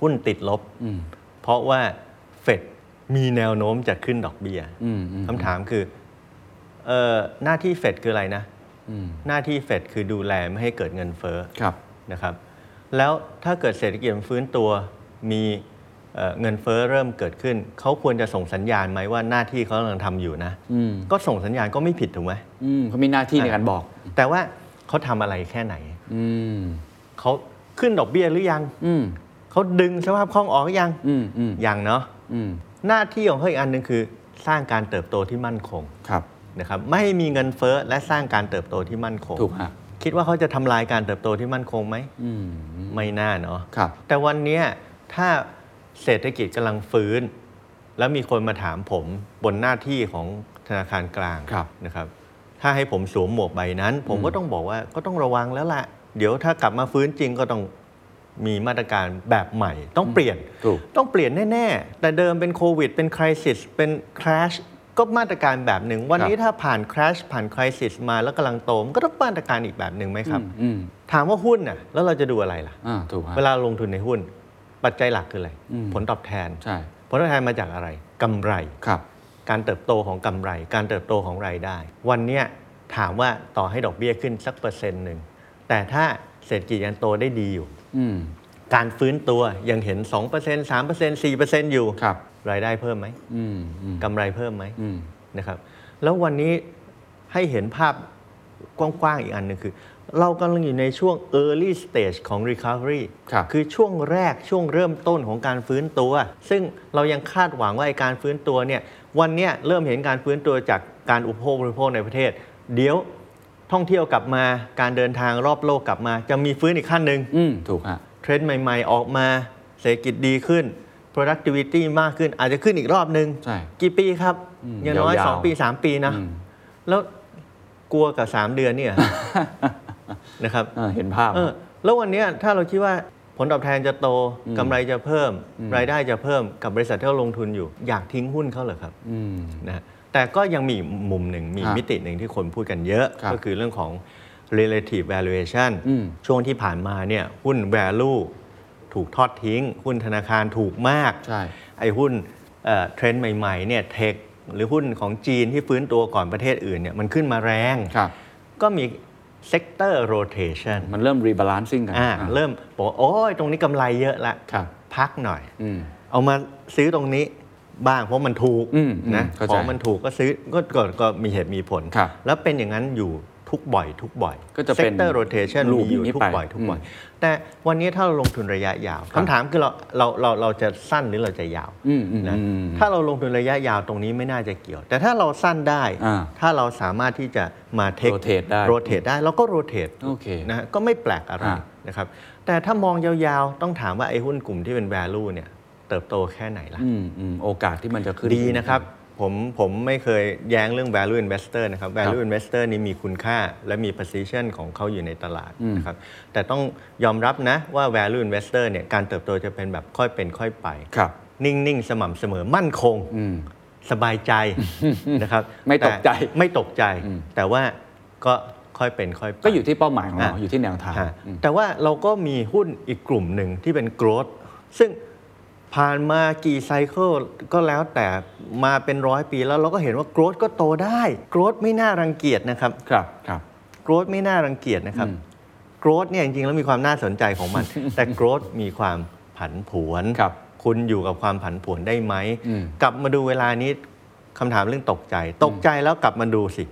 หุ้นติดลบอืมเพราะว่าเฟดมีแนวโน้มจะขึ้นดอกเบี้ยอืมอืมคำถามคือเอ่อหน้าที่เฟดคืออะไรนะอืม หน้าที่เฟดคือดูแลไม่ให้เกิดเงินเฟ้อครับนะครับ แล้วถ้าเกิดเศรษฐกิจมันฟื้นตัวมีเอ่อเงินเฟ้อเริ่มเกิดขึ้น เขาควรจะส่งสัญญาณไหมว่าหน้าที่เขากำลังทำอยู่นะอืมก็ส่งสัญญาณก็ไม่ผิดถูกไหมอืมเขามีหน้าที่ในการบอก แต่ว่าเขาทำอะไรแค่ไหนอืมเขาขึ้นดอกเบี้ยหรือยังอืมเขาดึงสภาพคล่องออกหรือยังอืมอืมยังเนาะอืมหน้าที่ของเขาอีกอันหนึ่งคือ สร้างการเติบโตที่มั่นคงครับ นะครับไม่ให้มีเงินเฟ้อและสร้างการเติบโตที่มั่นคง ถูกฮะคิดว่าเขาจะทำลายการเติบโตที่มั่นคงไหมอืมไม่น่าเนาะครับ แต่วันเนี้ยถ้าเศรษฐกิจกำลังฟื้น แล้วมีคนมาถามผมบนหน้าที่ของธนาคารกลางครับนะครับ ถ้าให้ผมสวมหมวกใบนั้น ผมอืมก็ต้องบอกว่าก็ต้องระวังแล้วล่ะ เดี๋ยวถ้ากลับมาฟื้นจริงก็ต้องมีมาตรการแบบใหม่ ต้องเปลี่ยนถูกต้องเปลี่ยนแน่ ๆ แต่เดิมเป็นโควิด เป็นคริสิสเป็นคราช ก็มาตรการแบบหนึ่ง วันนี้ถ้าผ่านคราชผ่านคริสิสมาแล้วกำลังโตมนก็ต้องมาตรการอีกแบบหนึ่งไหมครับอืมอืมถามว่าหุ้นน่ะแล้วเราจะดูอะไรล่ะอ่าถูกฮะเวลาลงทุนในหุ้น ปัจจัยหลักคืออะไรอืมผลตอบแทนใช่ผลตอบแทนมาจากอะไรกำไรครับ การเติบโตของกำไร การเติบโตของรายได้ วันเนี้ยถามว่าต่อให้ดอกเบี้ยขึ้นสักเปอร์เซ็นต์หนึ่งแต่ถ้าเศรษฐกิจยังโตได้ดีอยู่อืมการฟื้นตัวยังเห็น 2% 3% 4%อยู่ค รับรายได้เพิ่มไหมอืมอืมกำไรเพิ่มไหมอืมนะครับ แล้ววันนี้ให้เห็นภาพกว้างๆอีกอันหนึ่งคือ เรากำลังอยู่ในช่วง early stage ของ recovery ครับคือช่วงแรกช่วงเริ่มต้นของการฟื้นตัว ซึ่งเรายังคาดหวังว่าไอ้การฟื้นตัวเนี่ยวันเนี้ยเริ่มเห็นการฟื้นตัวจากการอุปโภคบริโภคในประเทศ เดี๋ยวท่องเที่ยวกลับมาการเดินทางรอบโลกกลับมา จะมีฟื้นอีกขั้นหนึ่งอืมถูกฮะเทรนด์ใหม่ ๆ ออกมาเศรษฐกิจดีขึ้น productivity มากขึ้น อาจจะขึ้นอีกรอบหนึ่งใช่กี่ปีครับอืมอย่างน้อยยาวๆ2ปี 3 ปีนะอืมแล้วกลัวกับ 3 เดือนเนี่ยนะครับอ่าเห็นภาพเออแล้ววันเนี้ยถ้าเราคิดว่าผลตอบแทนจะโตอืมกำไรจะเพิ่มอืมรายได้จะเพิ่มกับบริษัทที่เราลงทุนอยู่ อยากทิ้งหุ้นเขาเหรอครับอืมนะฮะแต่ก็ยังมีมุมหนึ่งมีฮะมิติหนึ่งที่คนพูดกันเยอะครับก็คือเรื่องของ relative valuation อืมช่วงที่ผ่านมาเนี่ยหุ้น value ถูกทอดทิ้ง หุ้นธนาคารถูกมาก ใช่ ไอ้หุ้นเอ่อเทรนด์ใหม่ๆเนี่ย tech หรือหุ้นของจีนที่ฟื้นตัวก่อนประเทศอื่นเนี่ยมันขึ้นมาแรง ครับ ก็มี sector rotation มันเริ่ม rebalancing กันอ่าอ่าเริ่มบอกว่าโอ้ยตรงนี้กำไรเยอะละครับ พักหน่อย อืม เอามาซื้อตรงนี้บ้างเพราะมันถูกอืมอืมนะเข้าใจของมันถูกก็ซื้อก็ก็ก็มีเหตุมีผล ครับ แล้วเป็นอย่างนั้นอยู่ ทุกบ่อย ทุกบ่อยก็จะเป็น sector rotation loop มีอยู่อย่างนี้ทุกไปบ่อยทุกบ่อยอืแต่วันนี้ถ้าเราลงทุนระยะยาวครับคำถามคือเราเราเราเราจะสั้นหรือเราจะยาวอืมอืมนะอืมถ้าเราลงทุนระยะยาวตรงนี้ไม่น่าจะเกี่ยว แต่ถ้าเราสั้นได้อ่าถ้าเราสามารถที่จะมาเทค rotate ได้โรเตทได้เราก็โรเตทโอเคนะฮะก็ไม่แปลกอะไรอ่านะครับแต่ถ้ามองยาวๆ ต้องถามว่าไอ้หุ้นกลุ่มที่เป็น value เนี่ยเติบโตแค่ไหนล่ะอืมอืมโอกาสที่มันจะขึ้นดีนะครับ ผมผมไม่เคยแย้งเรื่อง value investor นะครับ value investor นี่มีคุณค่าและมี position ของเขาอยู่ในตลาดนะครับแต่ต้องยอมรับนะว่า value investor เนี่ยการเติบโตจะเป็นแบบค่อยเป็นค่อยไปครับนิ่ง ๆ สม่ำเสมอมั่นคงอืมสบายใจนะครับไม่ตกใจแไม่ตกใจอืมแต่ว่าก็ค่อยเป็นค่อยไปก็อยู่ที่เป้าหมายของเราอะอยู่ที่แนวทางฮะอืมแต่ว่าเราก็มีหุ้นอีกกลุ่มหนึ่งที่เป็น growth ซึ่ง ผ่านมากี่ไซเคิลก็แล้วแต่มาเป็นร้อยปีแล้วเราก็เห็นว่า growth ก็โตได้ growth ไม่น่ารังเกียจนะครับครับครับ growth ไม่น่ารังเกียจนะครับอืม growth เนี่ยจริงๆแล้วมีความน่าสนใจของมัน แต่ growth มีความผันผวนครับ คุณอยู่กับความผันผวนได้ไหมอืมกลับมาดูเวลานี้คำถามเรื่องตกใจ ตกใจแล้วกลับมาดูสิ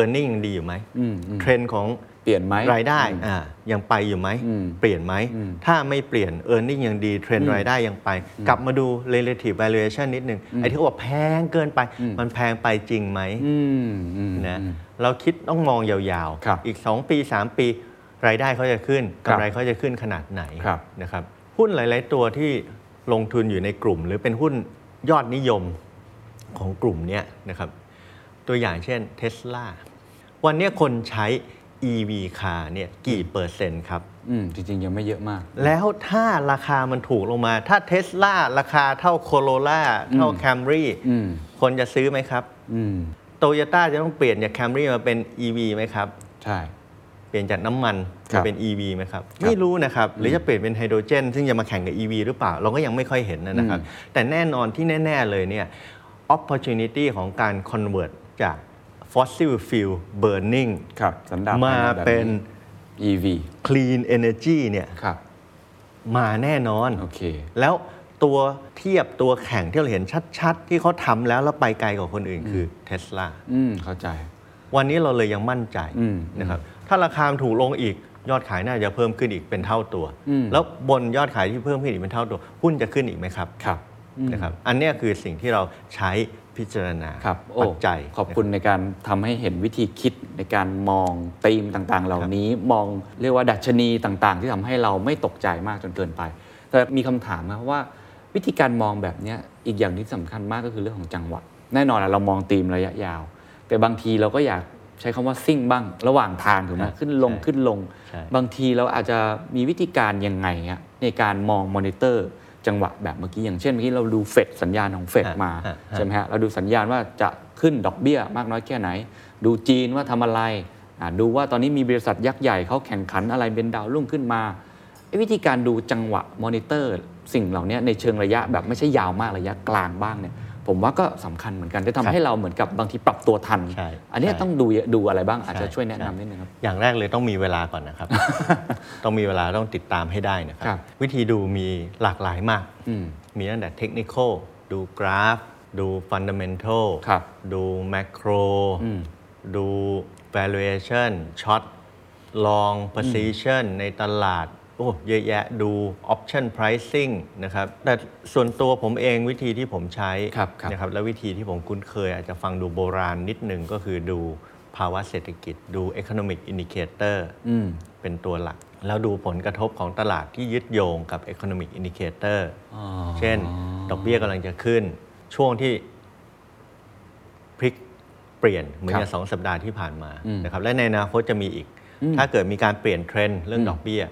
e a r n i n g ยังดีอยู่ไหมอืมอืมเทรนด์ของเปลี่ยนไหมรายได้อืมอ่ายังไปอยู่ไหมอืมเปลี่ยนไหมอืมถ้าไม่เปลี่ยน e a r n i n g ยังดีเทรนอืด์มรายได้ยังไป กลับมาดู relative valuation นิดนึง ไอ้ที่เขาบอกแพงเกินไปอืมมันแพงไปจริงไหมอืมอืมนะอืมเราคิดต้องมองยาวครับๆอีก 2 ปี 3 ปี รายได้เขาจะขึ้นครักำบไรเขาจะขึ้นขนาดไหนครับนะครับหุ้นหลาย ๆ ตัวที่ลงทุนอยู่ในกลุ่ม หรือเป็นหุ้นยอดนิยมของกลุ่มเนี้ยนะครับ ตัวอย่างเช่นเท s l a วันเนี้ยคนใช้ EV car เนี่ยกี่เปอร์เซ็นต์ครับ อืม จริง ๆ ยังไม่เยอะมาก แล้วถ้าราคามันถูกลงมา ถ้าเท s l a ราคาเท่าโคโรล่าเท่าอืมแคมรี่อืมคนจะซื้อไหมครับอืมโตโยต้าจะต้องเปลี่ยนจากแคมรี่มาเป็น EV ไหมครับ ใช่ เปลี่ยนจากน้ำมันครัมาบเป็น EV ไหมครับครับ ไม่รู้นะครับ หรือจะเปลี่ยนเป็นไฮโดรเจน ซึ่งจะมาแข่งกับ EV หรือเปล่า เราก็ยังไม่ค่อยเห็นนะครับอืมแต่แน่นอนที่แน่ ๆ เลยเนี่ย opportunity ของการ convert จาก fossil fuel burning ครับสันดาปมาแบบเป็น EV clean energy เนี่ยครับมาแน่นอนโอเคแล้วตัวเทียบตัวแข่งที่เราเห็นชัด ๆ ที่เขาทำแล้วแล้วไปไกลกว่าคนอื่นคือ Tesla อืมเข้าใจ วันนี้เราเลยยังมั่นใจอืมนะครับถ้าราคามันถูกลงอีกยอดขายน่าจะเพิ่มขึ้นอีกเป็นเท่าตัวอืมแล้วบนยอดขายที่เพิ่มขึ้นอีกเป็นเท่าตัว หุ้นจะขึ้นอีกไหมครับครับอืมนะครับอันเนี้ยคือสิ่งที่เราใช้ พิจารณาครับโอ้ปัจจัยขอบคุณในการทำให้เห็นวิธีคิดในการมองธีมต่างๆ เหล่านี้มองเรียกว่าดัชนีต่างๆ ที่ทำให้เราไม่ตกใจมากจนเกินไป แต่มีคำถามนะว่าวิธีการมองแบบเนี้ยอีกอย่างที่สำคัญมากก็คือเรื่องของจังหวะแน่นอนอะเรามองธีมระยะยาว แต่บางทีเราก็อยากใช้คำว่าซิ่งบ้าง ระหว่างทางถูกไหมครับขึ้นลงใช่ขึ้นลงใช่บางทีเราอาจจะมีวิธีการยังไงอะในการมองมอนิเตอร์ จังหวะแบบเมื่อกี้อย่างเช่นเมื่อกี้เราดูเฟดสัญญาณของเฟดฮะมาฮะใช่ไหมฮะเราดูสัญญาณว่าจะขึ้นดอกเบี้ยมากน้อยแค่ไหน ดูจีนว่าทำอะไรอ่าดูว่าตอนนี้มีบริษัทยักษ์ใหญ่เขาแข่งขันอะไรเป็นดาวรุ่งขึ้นมาไอ้วิธีการดูจังหวะมอนิเตอร์ สิ่งเหล่านี้ในเชิงระยะแบบไม่ใช่ยาวมากระยะกลางบ้างเนี่ย ผมว่าก็สำคัญเหมือนกันจะทำให้เราเหมือนกับบางทีปรับตัวทันใช่อันเนี้ยใช่ต้องดูดูอะไรบ้างอาจจะใช่ช่วยแนะใช่นำนิดนึงครับ อย่างแรกเลยต้องมีเวลาก่อนนะครับ ต้องมีเวลาต้องติดตามให้ได้นะครับครับวิธีดูมีหลากหลายมากอืมมีตั้งแต่เทคนิคดูกราฟ ดูฟันดัมเมนทัลครับดูแมกโรอืมดู valuation ช็อต long position ในตลาด โอ้เยอะแยะดู option pricing นะครับ แต่ส่วนตัวผมเองวิธีที่ผมใช้ครับครับนะครับ และวิธีที่ผมคุ้นเคย อาจจะฟังดูโบราณนิดหนึ่งก็คือดูภาวะเศรษฐกิจดู economic indicator อืมเป็นตัวหลัก แล้วดูผลกระทบของตลาดที่ยึดโยงกับ economic indicator อ๋อเช่น ดอกเบี้ยกำลังจะขึ้น ช่วงที่พลิกเปลี่ยนเหมือนครับกับสองสัปดาห์ที่ผ่านมาอืมนะครับและในอนาคตจะมีอีกอืมถ้าเกิดมีการเปลี่ยนเทรนด์เรื่องอืมดอกเบี้ย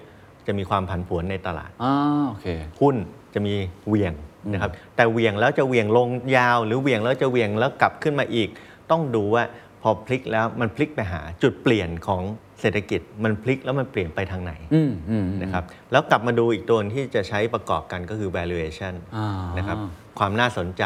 จะมีความผันผวนในตลาดอ่าโอเค หุ้นจะมีเหวี่ยงนะครับแต่เหวี่ยงแล้วจะเหวี่ยงลงยาว หรือเหวี่ยงแล้วจะเหวี่ยงแล้วกลับขึ้นมาอีก ต้องดูว่าพอพลิกแล้วมันพลิกไปหาจุดเปลี่ยนของเศรษฐกิจมันพลิกแล้วมันเปลี่ยนไปทางไหนอืมอืมอืมนะครับแล้วกลับมาดูอีกตัวที่จะใช้ประกอบกันก็คือ valuation อ่านะครับความน่าสนใจ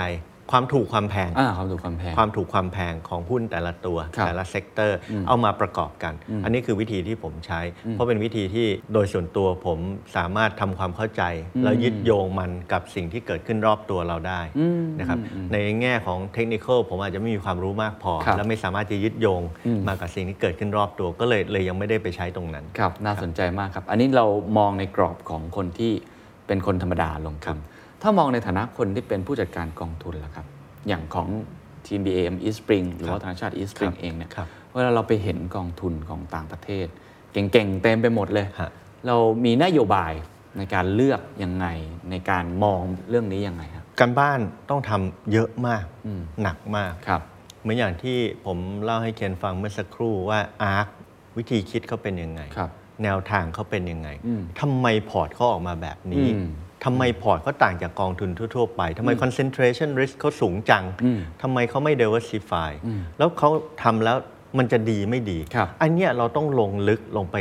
ความถูกความแพงอ่าความถูกความแพง ความถูกความแพงของหุ้นแต่ละตัวครับแต่ละ sector เอามาประกอบกัน อันนี้คือวิธีที่ผมใช้ เพราะเป็นวิธีที่โดยส่วนตัวผมสามารถทำความเข้าใจ แล้วยึดโยงมันกับสิ่งที่เกิดขึ้นรอบตัวเราได้นะครับในแง่ของเทคนิคผมอาจจะไม่มีความรู้มากพอครับและไม่สามารถจะยึดโยงมากับสิ่งที่เกิดขึ้นรอบตัวก็เลยเลยยังไม่ได้ไปใช้ตรงนั้นครับน่าสนใจมากครับ อันนี้เรามองในกรอบของคนที่เป็นคนธรรมดาลงครัทุนบ ถ้ามองในฐานะคนที่เป็นผู้จัดการกองทุนล่ะครับ อย่างของทีม BAM East Spring หรือว่าธนาคาร East Spring เองเนี่ยครับเวลาเราไปเห็นกองทุนของต่างประเทศ เก่งๆ เต็มไปหมดเลยฮะเรามีนโยบายในการเลือกยังไงในการมองเรื่องนี้ยังไงครับการบ้านต้องทำเยอะมากหนักมากครับเหมือนอย่างที่ผมเล่าให้เคนฟังเมื่อสักครู่ว่า ARK วิธีคิดเขาเป็นยังไงครับแนวทางเขาเป็นยังไงอืมทำไมพอร์ตเขาออกมาแบบนี้อืม ทำไมพอร์ตเขาต่างจากกองทุนทั่ว ๆ ไปทำไม concentration risk เขาสูงจังอืมทำไมเขาไม่ diversify แล้วเขาทำแล้วมันจะดีไม่ดีครับอันเนี้ยเราต้องลงลึกลงไป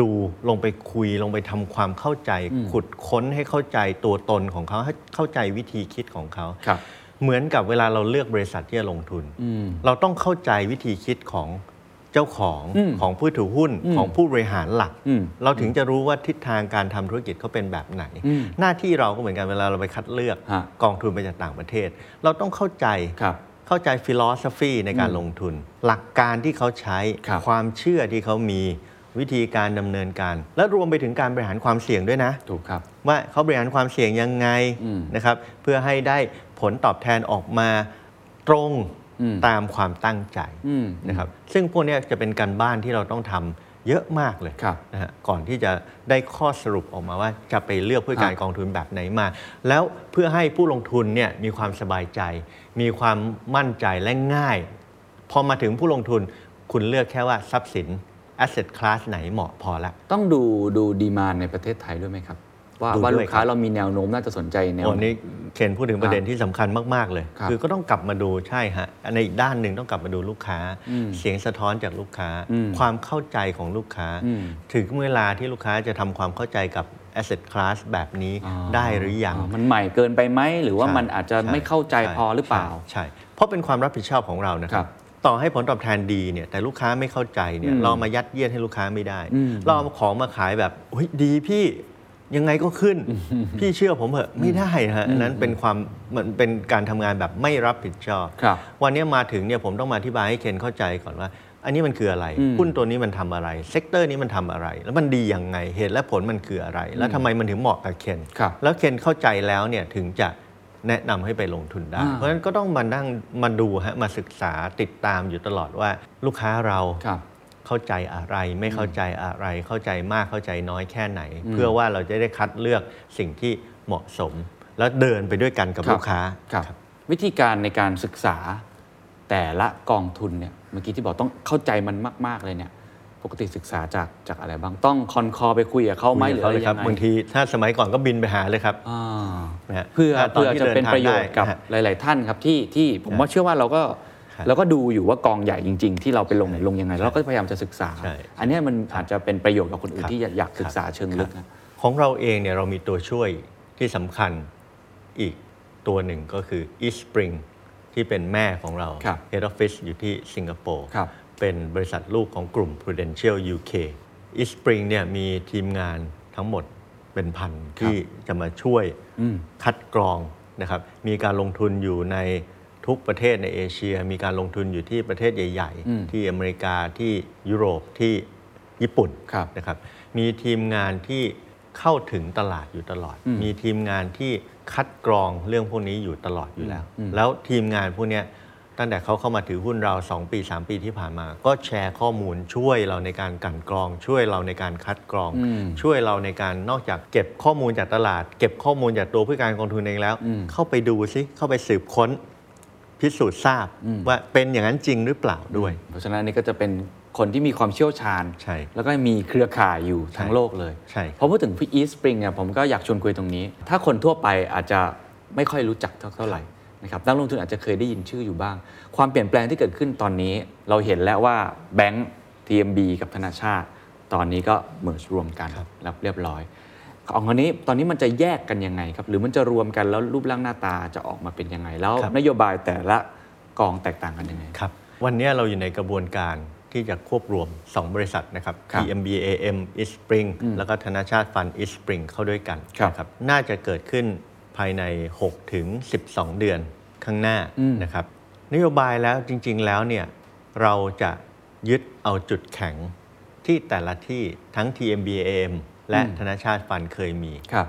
ดูลงไปคุยลงไปทำความเข้าใจ ขุดค้นให้เข้าใจตัวตนของเขาให้เข้าใจวิธีคิดของเขาครับเหมือนกับเวลาเราเลือกบริษัทที่จะลงทุนอืมเราต้องเข้าใจวิธีคิดของเจ้าของอืมของผู้ถือหุ้นอืมของผู้บริหารหลักอืมเราถึงจะรู้ว่าทิศทางการทำธุรกิจเขาเป็นแบบไหนอืมหน้าที่เราก็เหมือนกันเวลาเราไปคัดเลือกฮะกองทุนไปจากต่างประเทศ เราต้องเข้าใจครับเข้าใจฟิโลสฟีในการลงทุน หลักการที่เขาใช้ครับความเชื่อที่เขามีวิธีการดำเนินการ และรวมไปถึงการบริหารความเสี่ยงด้วยนะถูกครับว่าเขาบริหารความเสี่ยงยังไงอืมนะครับเพื่อให้ได้ผลตอบแทนออกมาตรงอืม ตามความตั้งใจอืมนะครับซึ่งพวกเนี้ยจะเป็นการบ้านที่เราต้องทำเยอะมากเลยครับนะฮะก่อนที่จะได้ข้อสรุปออกมาว่าจะไปเลือกผู้จัดการครับกองทุนแบบไหนมา แล้วเพื่อให้ผู้ลงทุนเนี่ยมีความสบายใจ มีความมั่นใจและง่าย พอมาถึงผู้ลงทุนคุณเลือกแค่ว่าทรัพย์สิน asset class ไหนเหมาะพอละ ต้องดูดูดีมานในประเทศไทยด้วยไหมครับ ว่าดูว่าด้วยลูกค้าครับเรามีแนวโน้มน่าจะสนใจแนวโอ้ไหนนี่เคนพูดถึงประเด็นที่สำคัญมาก ๆ เลยครับคือก็ต้องกลับมาดูใช่ฮะในอีกด้านหนึ่งต้องกลับมาดูลูกค้าอืมเสียงสะท้อนจากลูกค้าอืมความเข้าใจของลูกค้าอืมถึงเวลาที่ลูกค้าจะทำความเข้าใจกับ asset class แบบนี้อ๋อได้หรือยัง มันใหม่เกินไปไหม หรือว่าใช่มันอาจจะใช่ไม่เข้าใจช่พอหรือเปล่าใช่ใช่ เพราะเป็นความรับผิดชอบของเรานะคครัรับบต่อให้ผลตอบแทนดีเนี่ยแต่ลูกค้าไม่เข้าใจเนี่ยอืมเรามายัดเยียดให้ลูกค้าไม่ได้อืมเราเอาของมาขายแบบเฮ้ยดีพี่ ยังไงก็ขึ้น พี่เชื่อผมเหอะไม่ได้ฮะอันนั้นเป็นความเหมือนเป็นการทำงานแบบไม่รับผิดชอบครับวันนี้มาถึงเนี่ยผมต้องมาอธิบายให้เคนเข้าใจก่อนว่า อันนี้มันคืออะไรอืมหุ้นตัวนี้มันทำอะไร sector นี้มันทำอะไร แล้วมันดียังไงเหตุและผลมันคืออะไร แล้วทำไมมันถึงเหมาะกับเคนครับแล้วเคนเข้าใจแล้วเนี่ยถึงจะแนะนำให้ไปลงทุนได้อ่าเพราะฉะนั้นก็ต้องมานั่งมาดูฮะมาศึกษาติดตามอยู่ตลอดว่าลูกค้าเราครับ เข้าใจอะไร ไม่เข้าใจอะไร เข้าใจมากเข้าใจน้อยแค่ไหนอืมเพื่อว่าเราจะได้คัดเลือกสิ่งที่เหมาะสม แล้วเดินไปด้วยกันกับครับลูกค้าครับวิธีการในการศึกษาแต่ละกองทุนเนี่ยเมื่อกี้ที่บอกต้องเข้าใจมันมาก ๆ เลยเนี่ยปกติศึกษาจากจากอะไรบ้างต้องคอนคอไปคุยกับเขาไหมหรืออะไรคุยกับยังไงบางทีถ้าสมัยก่อนก็บินไปหาเลยครับอ่านะฮะเพื่อถ้าตอนเพื่อที่จะเดินเป็นทางประโยชน์กับได้นะฮะหลาย ๆ ท่านครับที่ที่ผมว่าเชื่อว่าเราก็ ครับเราก็ดูอยู่ว่ากองใหญ่จริง ๆ ที่เราไปลงไหนลงยังไงเราก็พยายามจะศึกษาใช่อันเนี้ยมันอาจจะเป็นประโยชน์กับคนอื่นครับที่อยากศึกษาเชิงลึกนะของเราเองเนี่ยเรามีตัวช่วยที่สำคัญอีกตัวหนึ่งก็คือ East Spring ที่เป็นแม่ของเราครับ Head Office อยู่ที่สิงคโปร์ครับเป็นบริษัทลูกของกลุ่ม Prudential UK East Spring เนี่ยมีทีมงานทั้งหมดเป็นพันที่จะมาช่วยอืมคัดกรองนะครับมีการลงทุนอยู่ใน ทุกประเทศในเอเชีย มีการลงทุนอยู่ที่ประเทศใหญ่อืมๆที่อเมริกาที่ยุโรปที่ญี่ปุ่นครับนะครับมีทีมงานที่เข้าถึงตลาดอยู่ตลอดอืมมีทีมงานที่คัดกรองเรื่องพวกนี้อยู่ตลอดอยู่แล้วอืมแล้วทีมงานพวกเนี้ยตั้งแต่เขาเข้ามาถือหุ้นเรา 2 ปี 3 ปีที่ผ่านมา ก็แชร์ข้อมูลช่วยเราในการกลั่นกรอง ช่วยเราในการคัดกรองอืมช่วยเราในการนอกจากเก็บข้อมูลจากตลาด เก็บข้อมูลจากตัวผู้การกองทุนเองแล้วอืมเข้าไปดูซิเข้าไปสืบค้น พิสูจน์ทราบอืมว่าเป็นอย่างนั้นจริงหรือเปล่าด้วย เพราะฉะนั้นอันนี่ก็จะเป็นคนที่มีความเชี่ยวชาญใช่แล้วก็มีเครือข่ายอยู่ทั้งใช่โลกเลยใช่พอพูดถึงพี่อีสปริงเนี่ยผมก็อยากชวนคุยตรงนี้ ถ้าคนทั่วไปอาจจะไม่ค่อยรู้จักเท่าไหร่นะครับนักลงทุนอาจจะเคยได้ยินชื่ออยู่บ้าง ความเปลี่ยนแปลงที่เกิดขึ้นตอนนี้ เราเห็นแล้วว่าแบงก์ TMB กับธนาชาติ ตอนนี้ก็เมิร์รวมกันแล้วเรียบร้อย ของอันนี้ตอนนี้มันจะแยกกันยังไงครับ หรือมันจะรวมกันแล้วรูปร่างหน้าตาจะออกมาเป็นยังไง แล้วครับนโยบายแต่ละกองแตกต่างกันยังไงครับ วันนี้เราอยู่ในกระบวนการที่จะควบรวม 2 บริษัทนะครับครับ TMBAM East Spring แล้วก็ธนาชาติฟัน East Spring เข้าด้วยกันครับนะครับน่าจะเกิดขึ้นภายใน 6 ถึง 12 เดือนข้างหน้าอืมนะครับ นโยบายแล้วจริง ๆ แล้วเนี่ยเราจะยึดเอาจุดแข็งที่แต่ละที่ทั้ง TMBAM และอืมธนาชาติฟันเคยมีครับ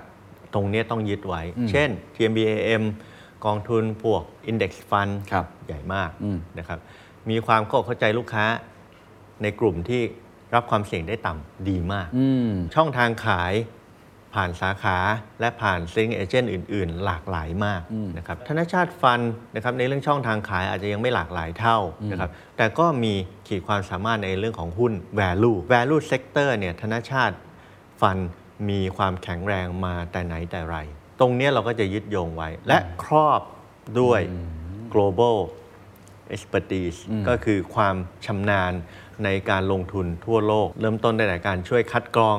ตรงเนี้ยต้องยึดไว้อืมเช่น TMBAM กองทุนพวก Index Fund ครับใหญ่มากอืมนะครับมีความเข้าเข้าใจลูกค้าในกลุ่มที่รับความเสี่ยงได้ต่ำดีมากอืมช่องทางขายผ่านสาขาและผ่านซิงเอเจนต์อื่น ๆ หลากหลายมากอืมนะครับธนชาติฟันนะครับในเรื่องช่องทางขายอาจจะยังไม่หลากหลายเท่านะครับแต่ก็มีขีดความสามารถในเรื่องของหุ้น value value sector เนี่ยธนชาติ ฟันมีความแข็งแรงมาแต่ไหนแต่ไร ตรงเนี้ยเราก็จะยึดโยงไว้ และครอบด้วย global expertise ก็คือความชำนาญในการลงทุนทั่วโลก เริ่มต้นได้จากการช่วยคัดกรอง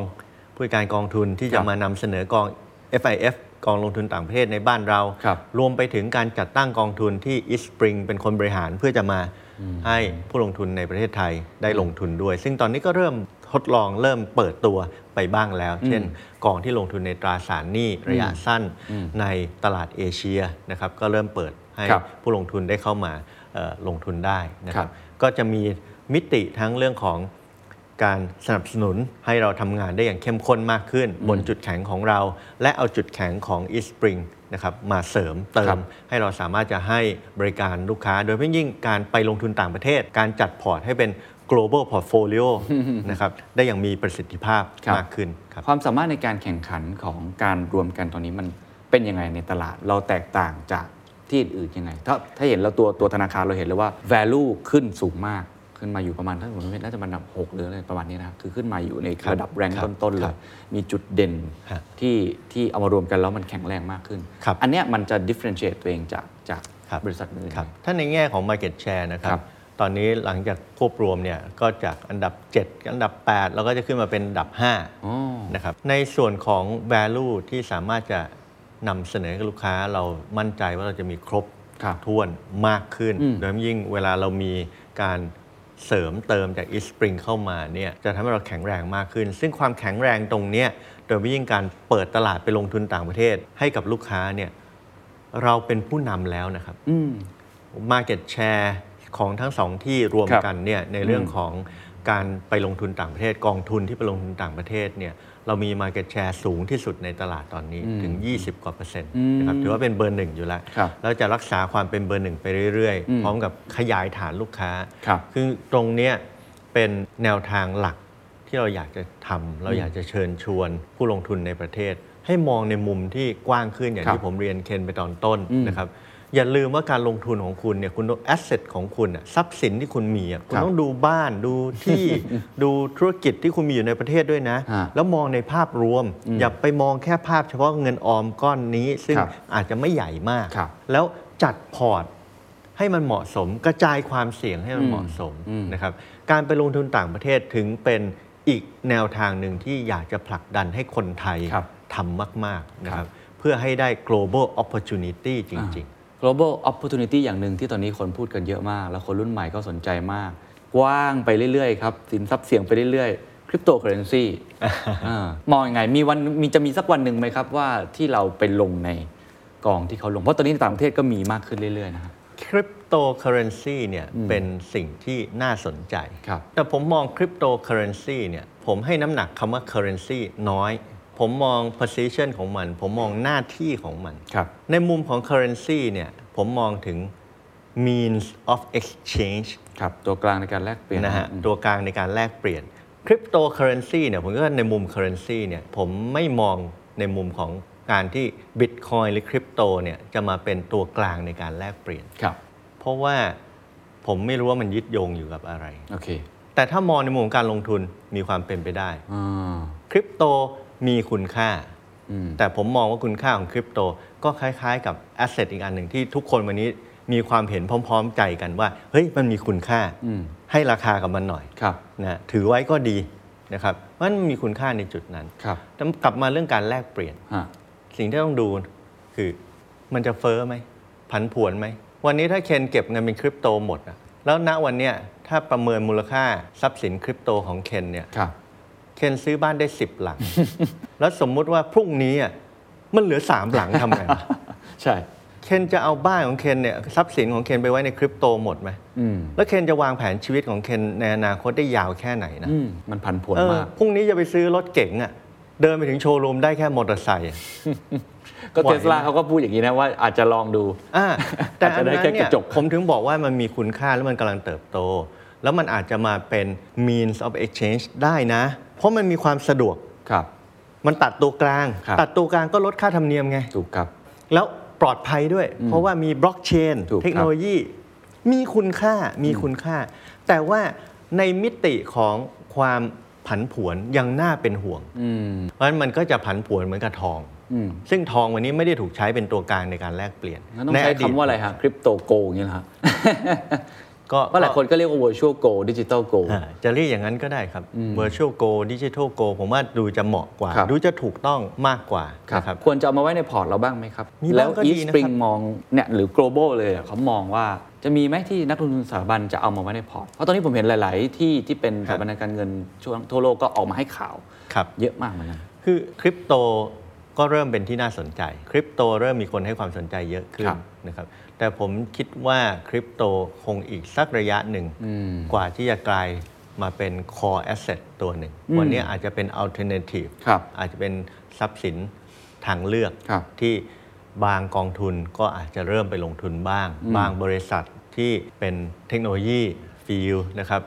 ผู้จัดการกองทุนที่ครัจะบมานำเสนอกอง FIF กองลงทุนต่างประเทศในบ้านเราครับรวมไปถึงการจัดตั้งกองทุนที่ East Spring เป็นคนบริหารเพื่อจะมาให้ผู้ลงทุนในประเทศไทยได้ลงทุนด้วย ซึ่งตอนนี้ก็เริ่ม ทดลองเริ่มเปิดตัวไปบ้างแล้ว เช่น กองที่ลงทุนในตราสารหนี้ระยะสั้นในตลาดเอเชียนะครับก็เริ่มเปิดให้ครับผู้ลงทุนได้เข้ามาเอ่อลงทุนได้นะคครัรับบก็จะมีมิติทั้งเรื่องของการสนับสนุนให้เราทำงานได้อย่างเข้มข้นมากขึ้น บนจุดแข็งของเรา และเอาจุดแข็งของ East Spring นะครับมาเสริมเติครัมบให้เราสามารถจะให้บริการลูกค้า โดยเฉพาะยิ่งการไปลงทุนต่างประเทศ การจัดพอร์ตให้เป็น global portfolio นะครับได้อย่างมีประสิทธิภาพครับมากขึ้นครับความสามารถในการแข่งขันของการรวมกันตอนนี้มันเป็นยังไงในตลาดเราแตกต่างจากที่อื่นๆยังไง ถ้าถ้าเห็นแล้วตัวตัวธนาคารเราเห็นเลยว่า value ขึ้นสูงมากขึ้นมาอยู่ประมาณถ้าผมจำไม่ผิดน่าจะมันดับหกหรืออะไรประมาณนี้นะครับคือขึ้นมาอยู่ในครับระดับแรงครับต้นๆเลครัยบมีจุดเด่นฮะที่ที่เอามารวมกันแล้วมันแข็งแรงมากขึ้นครับอันเนี้ยมันจะ differentiate ตัวเองจากจากครับบริษัทอื่นครับถ้าในแง่ของ Market Share นะครัครับบ ตอนนี้หลังจากควบรวมเนี่ยก็จากอันดับ 7 อันดับ 8 เราก็จะขึ้นมาเป็นอันดับอ๋อ5นะครับในส่วนของ value ที่สามารถจะนำเสนอให้ลูกค้าเรามั่นใจว่าเราจะมีครบครับถ้วนมากขึ้นอืมโดยเฉพาะยิ่งเวลาเรามีการเสริมเติมจาก East Spring เข้ามาเนี่ยจะทำให้เราแข็งแรงมากขึ้น ซึ่งความแข็งแรงตรงเนี้ยโดยเฉพาะยิ่งการเปิดตลาดไปลงทุนต่างประเทศ ให้กับลูกค้าเนี่ยเราเป็นผู้นำแล้วนะครับอืม Market Share ของทั้งสองที่รวมครับกันเนี่ยในเรื่องอืมของการไปลงทุนต่างประเทศกองทุนที่ไปลงทุนต่างประเทศเนี่ยเรามี Market Share สูงที่สุดในตลาดตอนนี้ถึง 20 กว่าเปอร์เซ็นต์อืมนะครับถือว่าเป็นเบอร์หนึ่งอยู่แล้วครับแล้วจะรักษาความเป็นเบอร์หนึ่งไปเรื่อยอืมๆพร้อมกับขยายฐานลูกค้าครับคือตรงเนี้ยเป็นแนวทางหลักที่เราอยากจะทำเราอยากจะเชิญชวนผู้ลงทุนในประเทศ ให้มองในมุมที่กว้างขึ้นอย่างครับที่ผมเรียนเคนไปตอนต้นอืมนะครับ อย่าลืมว่าการลงทุนของคุณเนี่ยคุณต้อง asset ของคุณอะทรัพย์สินที่คุณมีอะคุณครับต้องดูบ้านดูที่ดูธุรกิจที่คุณมีอยู่ในประเทศด้วยนะฮะแล้วมองในภาพรวม อย่าไปมองแค่ภาพเฉพาะเงินออมก้อนนี้ ซึ่งครับอาจจะไม่ใหญ่มากครับแล้วจัดพอร์ตให้มันเหมาะสมกระจายความเสี่ยงให้มันเหมาะสมอืมนะครับการไปลงทุนต่างประเทศถึงเป็นอีกแนวทางหนึ่งที่อยากจะผลักดันให้คนไทยครับทำมาก ๆ นะครับ เพื่อให้ได้ global opportunity จริง global opportunity อย่างหนึ่งที่ตอนนี้คนพูดกันเยอะมาก แล้วคนรุ่นใหม่ก็สนใจมาก กว้างไปเรื่อยๆครับ สินทรัพย์เสี่ยงไปเรื่อยๆคริปโตเคอเรนซีมองยังไงมีวันมีจะมีสักวันหนึ่งไหมครับว่าที่เราไปลงในกองที่เขาลง เพราะตอนนี้ในต่างประเทศก็มีมากขึ้นเรื่อยๆนะครับๆ cryptocurrency เนี่ยเป็นสิ่งที่น่าสนใจครับแต่ผมมอง cryptocurrency เนี่ยผมให้น้ำหนักคำว่า currency น้อย ผมมอง position ของมัน ผมมองหน้าที่ของมันครับในมุมของ currency เนี่ยผมมองถึง means of exchange ครับตัวกลางในการแลกเปลี่ยนนะฮะอืมตัวกลางในการแลกเปลี่ยน cryptocurrency เนี่ยผมก็ในมุม currency เนี่ยผมไม่มองในมุมของการที่ Bitcoin หรือคริปโตเนี่ยจะมาเป็นตัวกลางในการแลกเปลี่ยนครับเพราะว่าผมไม่รู้ว่ามันยึดโยงอยู่กับอะไรโอเคแต่ถ้ามองในมุมของการลงทุนมีความเป็นไปได้อ่าคริปโต มีคุณค่า แต่ผมมองว่าคุณค่าของคริปโต ก็คล้ายๆ กับแอสเซทอีกอันหนึ่งที่ทุกคนวันนี้มีความเห็นพร้อม ๆ ใจกันว่า เฮ้ยมันมีคุณค่าให้ราคากับมันหน่อยครับนะถือไว้ก็ดีนะครับมันมีคุณค่าในจุดนั้นครับแต่กลับมาเรื่องการแลกเปลี่ยนฮะสิ่งที่ต้องดูคือมันจะเฟ้อไหมผันผวนไหม วันนี้ถ้าเคนเก็บเงินเป็นคริปโตหมดอะแล้วณวันเนี้ยถ้าประเมินมูลค่าทรัพย์สินคริปโตของเคนเนี่ยครับ เคนซื้อบ้านได้10หลัง แล้วสมมุติว่าพรุ่งนี้อะมันเหลือ3หลังทำไงวะใช่เคนจะเอาบ้านของเคนเนี่ยทรัพย์สินของเคนไปไว้ในคริปโตหมดไหมอืมแล้วเคนจะวางแผนชีวิตของเคนในอนาคตได้ยาวแค่ไหนนะอืมมันผันผวนเออมากพรุ่งนี้จะไปซื้อรถเก๋งอะเดินไปถึงโชว์รูมได้แค่มอเตอร์ไซค์อะก็ไหวเทสลาเขาก็พูดอย่างนี้นะว่าอาจจะลองดูอ่าแต่อาจอัจะนได้นั้นแค่เนี่กยระจกผมถึงบอกว่ามันมีคุณค่าแล้วมันกำลังเติบโต แล้วมันอาจจะมาเป็น means of exchange ได้นะ เพราะมันมีความสะดวก ครับ มันตัดตัวกลาง ครับ ตัดตัวกลางก็ลดค่าธรรมเนียมไง ถูกครับ แล้วปลอดภัยด้วย เพราะว่ามีบล็อกเชนถูกครับ เทคโนโลยี มีคุณค่ามีคุณค่า แต่ว่าในมิติของความผันผวนยังน่าเป็นห่วง อืมเพราะฉะนั้นมันก็จะผันผวนเหมือนกับทอง อืมซึ่งทองวันนี้ไม่ได้ถูกใช้เป็นตัวกลางในการแลกเปลี่ยนงั้นต้องใช้ดีตคำว่าอะไรฮะคริปโตโกอย่างนี้เหรอฮะ ก็เพราะหลายคนก็เรียกว่า virtual gold digital gold อ่าจะเรียกอย่างนั้นก็ได้ครับ virtual go digital go ผมว่าดูจะเหมาะกว่าครับดูจะถูกต้องมากกว่านะครับควรจะเอามาไว้ในพอร์ตเราบ้างไหมครับมีบ้างแล้วก็ e ดี s นะ p r i n ครั g บมองเนี่ยหรือ global เลยอะเขามองว่าจะมีไหมที่นักลงทุนสถาบันจะเอามาไว้ในพอร์ต เพราะตอนนี้ผมเห็นหลาย ๆ ที่ที่เป็นสถาบันการเงินช่วงทั่วโลกก็ออกมาให้ข่าวครับเยอะมากเหมือนกันคือคริปโตก็เริ่มเป็นที่น่าสนใจ คริปโตเริ่มมีคนให้ความสนใจเยอะขึ้นครับนะครับ แต่ผมคิดว่าคริปโตคงอีกสักระยะหนึ่ง กว่าที่จะกลายมาเป็น core asset ตัวหนึ่ง วันนี้อาจจะเป็น alternative ครับอาจจะเป็นทรัพย์สินทางเลือกครับที่บางกองทุนก็อาจจะเริ่มไปลงทุนบ้าง บางบริษัทที่เป็นเทคโนโลยีฟิลนะครับ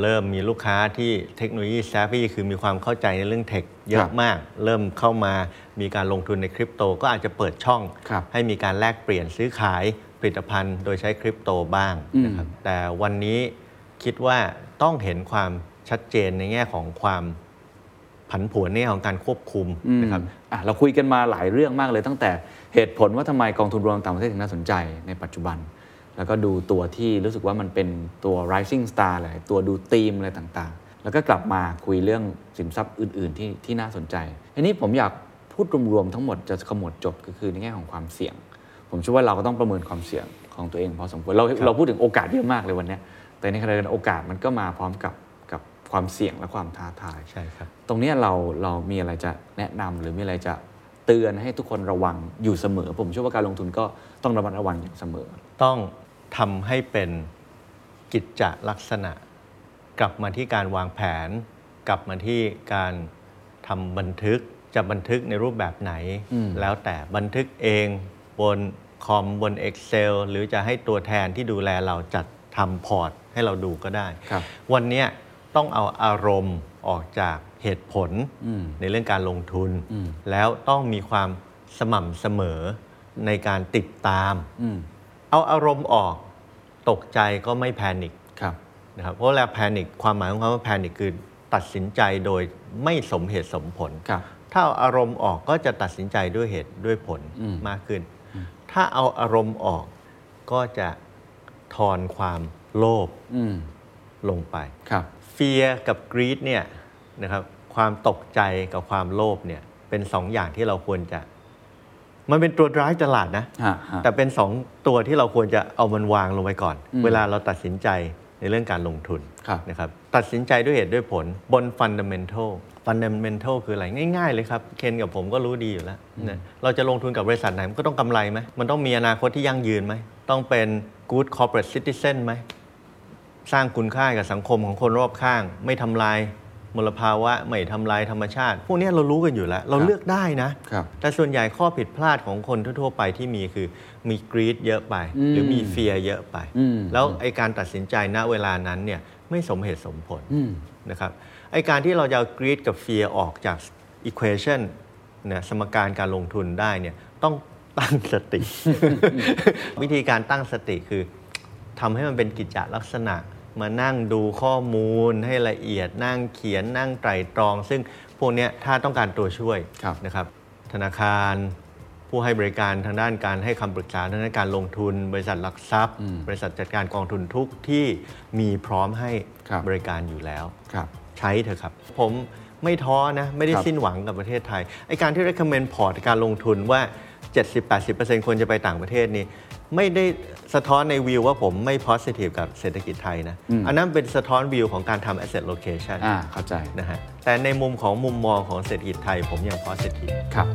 เริ่มมีลูกค้าที่เทคโนโลยี savvy คือมีความเข้าใจในเรื่อง tech เยอะครับมาก เริ่มเข้ามามีการลงทุนในคริปโต ก็อาจจะเปิดช่องครับให้มีการแลกเปลี่ยนซื้อขาย ผลิตภัณฑ์โดยใช้คริปโตบ้างนะครับแต่วันนี้คิดว่าต้องเห็นความชัดเจนในแง่ของความผันผวนในแง่ของการควบคุมนะครับอะเราคุยกันมาหลายเรื่องมากเลยตั้งแต่เหตุผลว่าทำไมกองทุนรวมต่างประเทศถึงน่าสนใจในปัจจุบัน แล้วก็ดูตัวที่รู้สึกว่ามันเป็นตัว rising star เลยตัวดูธีมอะไรต่างๆ แล้วก็กลับมาคุยเรื่องสินทรัพย์อื่น ๆ ที่ที่น่าสนใจทีนี้ผมอยากพูดรวมๆทั้งหมดจะขมวดจบก็คือในแง่ของความเสี่ยง ผมเชื่อว่าเราก็ต้องประเมินความเสี่ยงของตัวเองพอสมควรเราเราพูดถึงโอกาสเยอะมากเลยวันเนี้ยแต่ในขณะเดียวกันโอกาสมันก็มาพร้อมกับกับความเสี่ยงและความท้าทายใช่ครับตรงเนี้ยเราเรามีอะไรจะแนะนำหรือมีอะไรจะเตือนให้ทุกคนระวังอยู่เสมอ ผมเชื่อว่าการลงทุนก็ต้องระมัดระวังอย่างเสมอ ต้องทำให้เป็นกิจจลักษณะ กลับมาที่การวางแผน กลับมาที่การทำบันทึกจะบันทึกในรูปแบบไหน แล้วแต่บันทึกเอง บนคอมบน Excel หรือจะให้ตัวแทนที่ดูแลเราจัดทำพอร์ตให้เราดูก็ได้ครับวันเนี้ยต้องเอาอารมณ์ออกจากเหตุผลในเรื่องการลงทุน แล้วต้องมีความสม่ำเสมอในการติดตามอืมเอาอารมณ์ออกตกใจก็ไม่ panic ครับนะครับเพราะเวลา panic ความหมายของคำว่า panic คือตัดสินใจโดยไม่สมเหตุสมผลครับถ้าเอาอารมณ์ออกก็จะตัดสินใจด้วยเหตุด้วยผลอืมมากขึ้น ถ้าเอาอารมณ์ออกก็จะทอนความโลภอืมลงไปครับเฟียกับกรีดเนี่ยนะครับความตกใจกับความโลภเนี่ยเป็นสองอย่างที่เราควรจะ มันเป็นตัวร้ายตลาดนะฮะฮะแต่เป็นสองตัวที่เราควรจะเอามันวางลงไปก่อนอืมเวลาเราตัดสินใจในเรื่องการลงทุนครับนะครับตัดสินใจด้วยเหตุด้วยผลบนฟันดัมเ n นทัลฟันดัมเ n นทัล คืออะไร ง่ายๆเลยครับ เคนกับผมก็รู้ดีอยู่แล้วนะเราจะลงทุนกับบริษัทไหน มันก็ต้องกำไรไหม มันต้องมีอนาคตที่ยั่งยืนไหม ต้องเป็น good corporate citizen ไหม สร้างคุณค่าให้กับสังคมของคนรอบข้าง ไม่ทำลายมลภาวะ ไม่ทำลายธรรมชาติ พวกนี้เรารู้กันอยู่แล้ว เราครับเลือกได้นะครับแต่ส่วนใหญ่ข้อผิดพลาดของคนทั่ว ๆ ไปที่มีคือมี greed เยอะไปอืมหรือมี fear เยอะไปอืมแล้วไอการตัดสินใจณเวลานั้นเนี่ยไม่สมเหตุสมผลอืมนะครับ ไอการที่เราจะเอา greed กับ fear ออกจาก equation เนี่ยสมการการลงทุนได้เนี่ยต้องตั้งสติ วิธีการตั้งสติคือทำให้มันเป็นกิจจลักษณะ มานั่งดูข้อมูลให้ละเอียดนั่งเขียนนั่งไตรตรอง ซึ่งพวกเนี้ยถ้าต้องการตัวช่วยครับนะครับ ธนาคาร ผู้ให้บริการทางด้านการให้คำปรึกษาทางด้านการลงทุน บริษัทหลักทรัพย์ บริษัทจัดการกองทุนทุกที่มีพร้อมให้ครับบริการอยู่แล้วครับ ใช้เถอะครับ ผมไม่ท้อนะ ไม่ได้ครับสิ้นหวังกับประเทศไทยไอการที่ recommend พอร์ตการลงทุนว่า 70-80%ควรจะไปต่างประเทศนี่ไม่ได้สะท้อนในวิวว่าผมไม่ positive กับเศรษฐกิจไทยนะ อันนั้นเป็นสะท้อนวิวของการทำ asset location อ่าเข้าใจนะฮะแต่ในมุมของมุมมองของเศรษฐกิจไทยผมยัง positive ครับ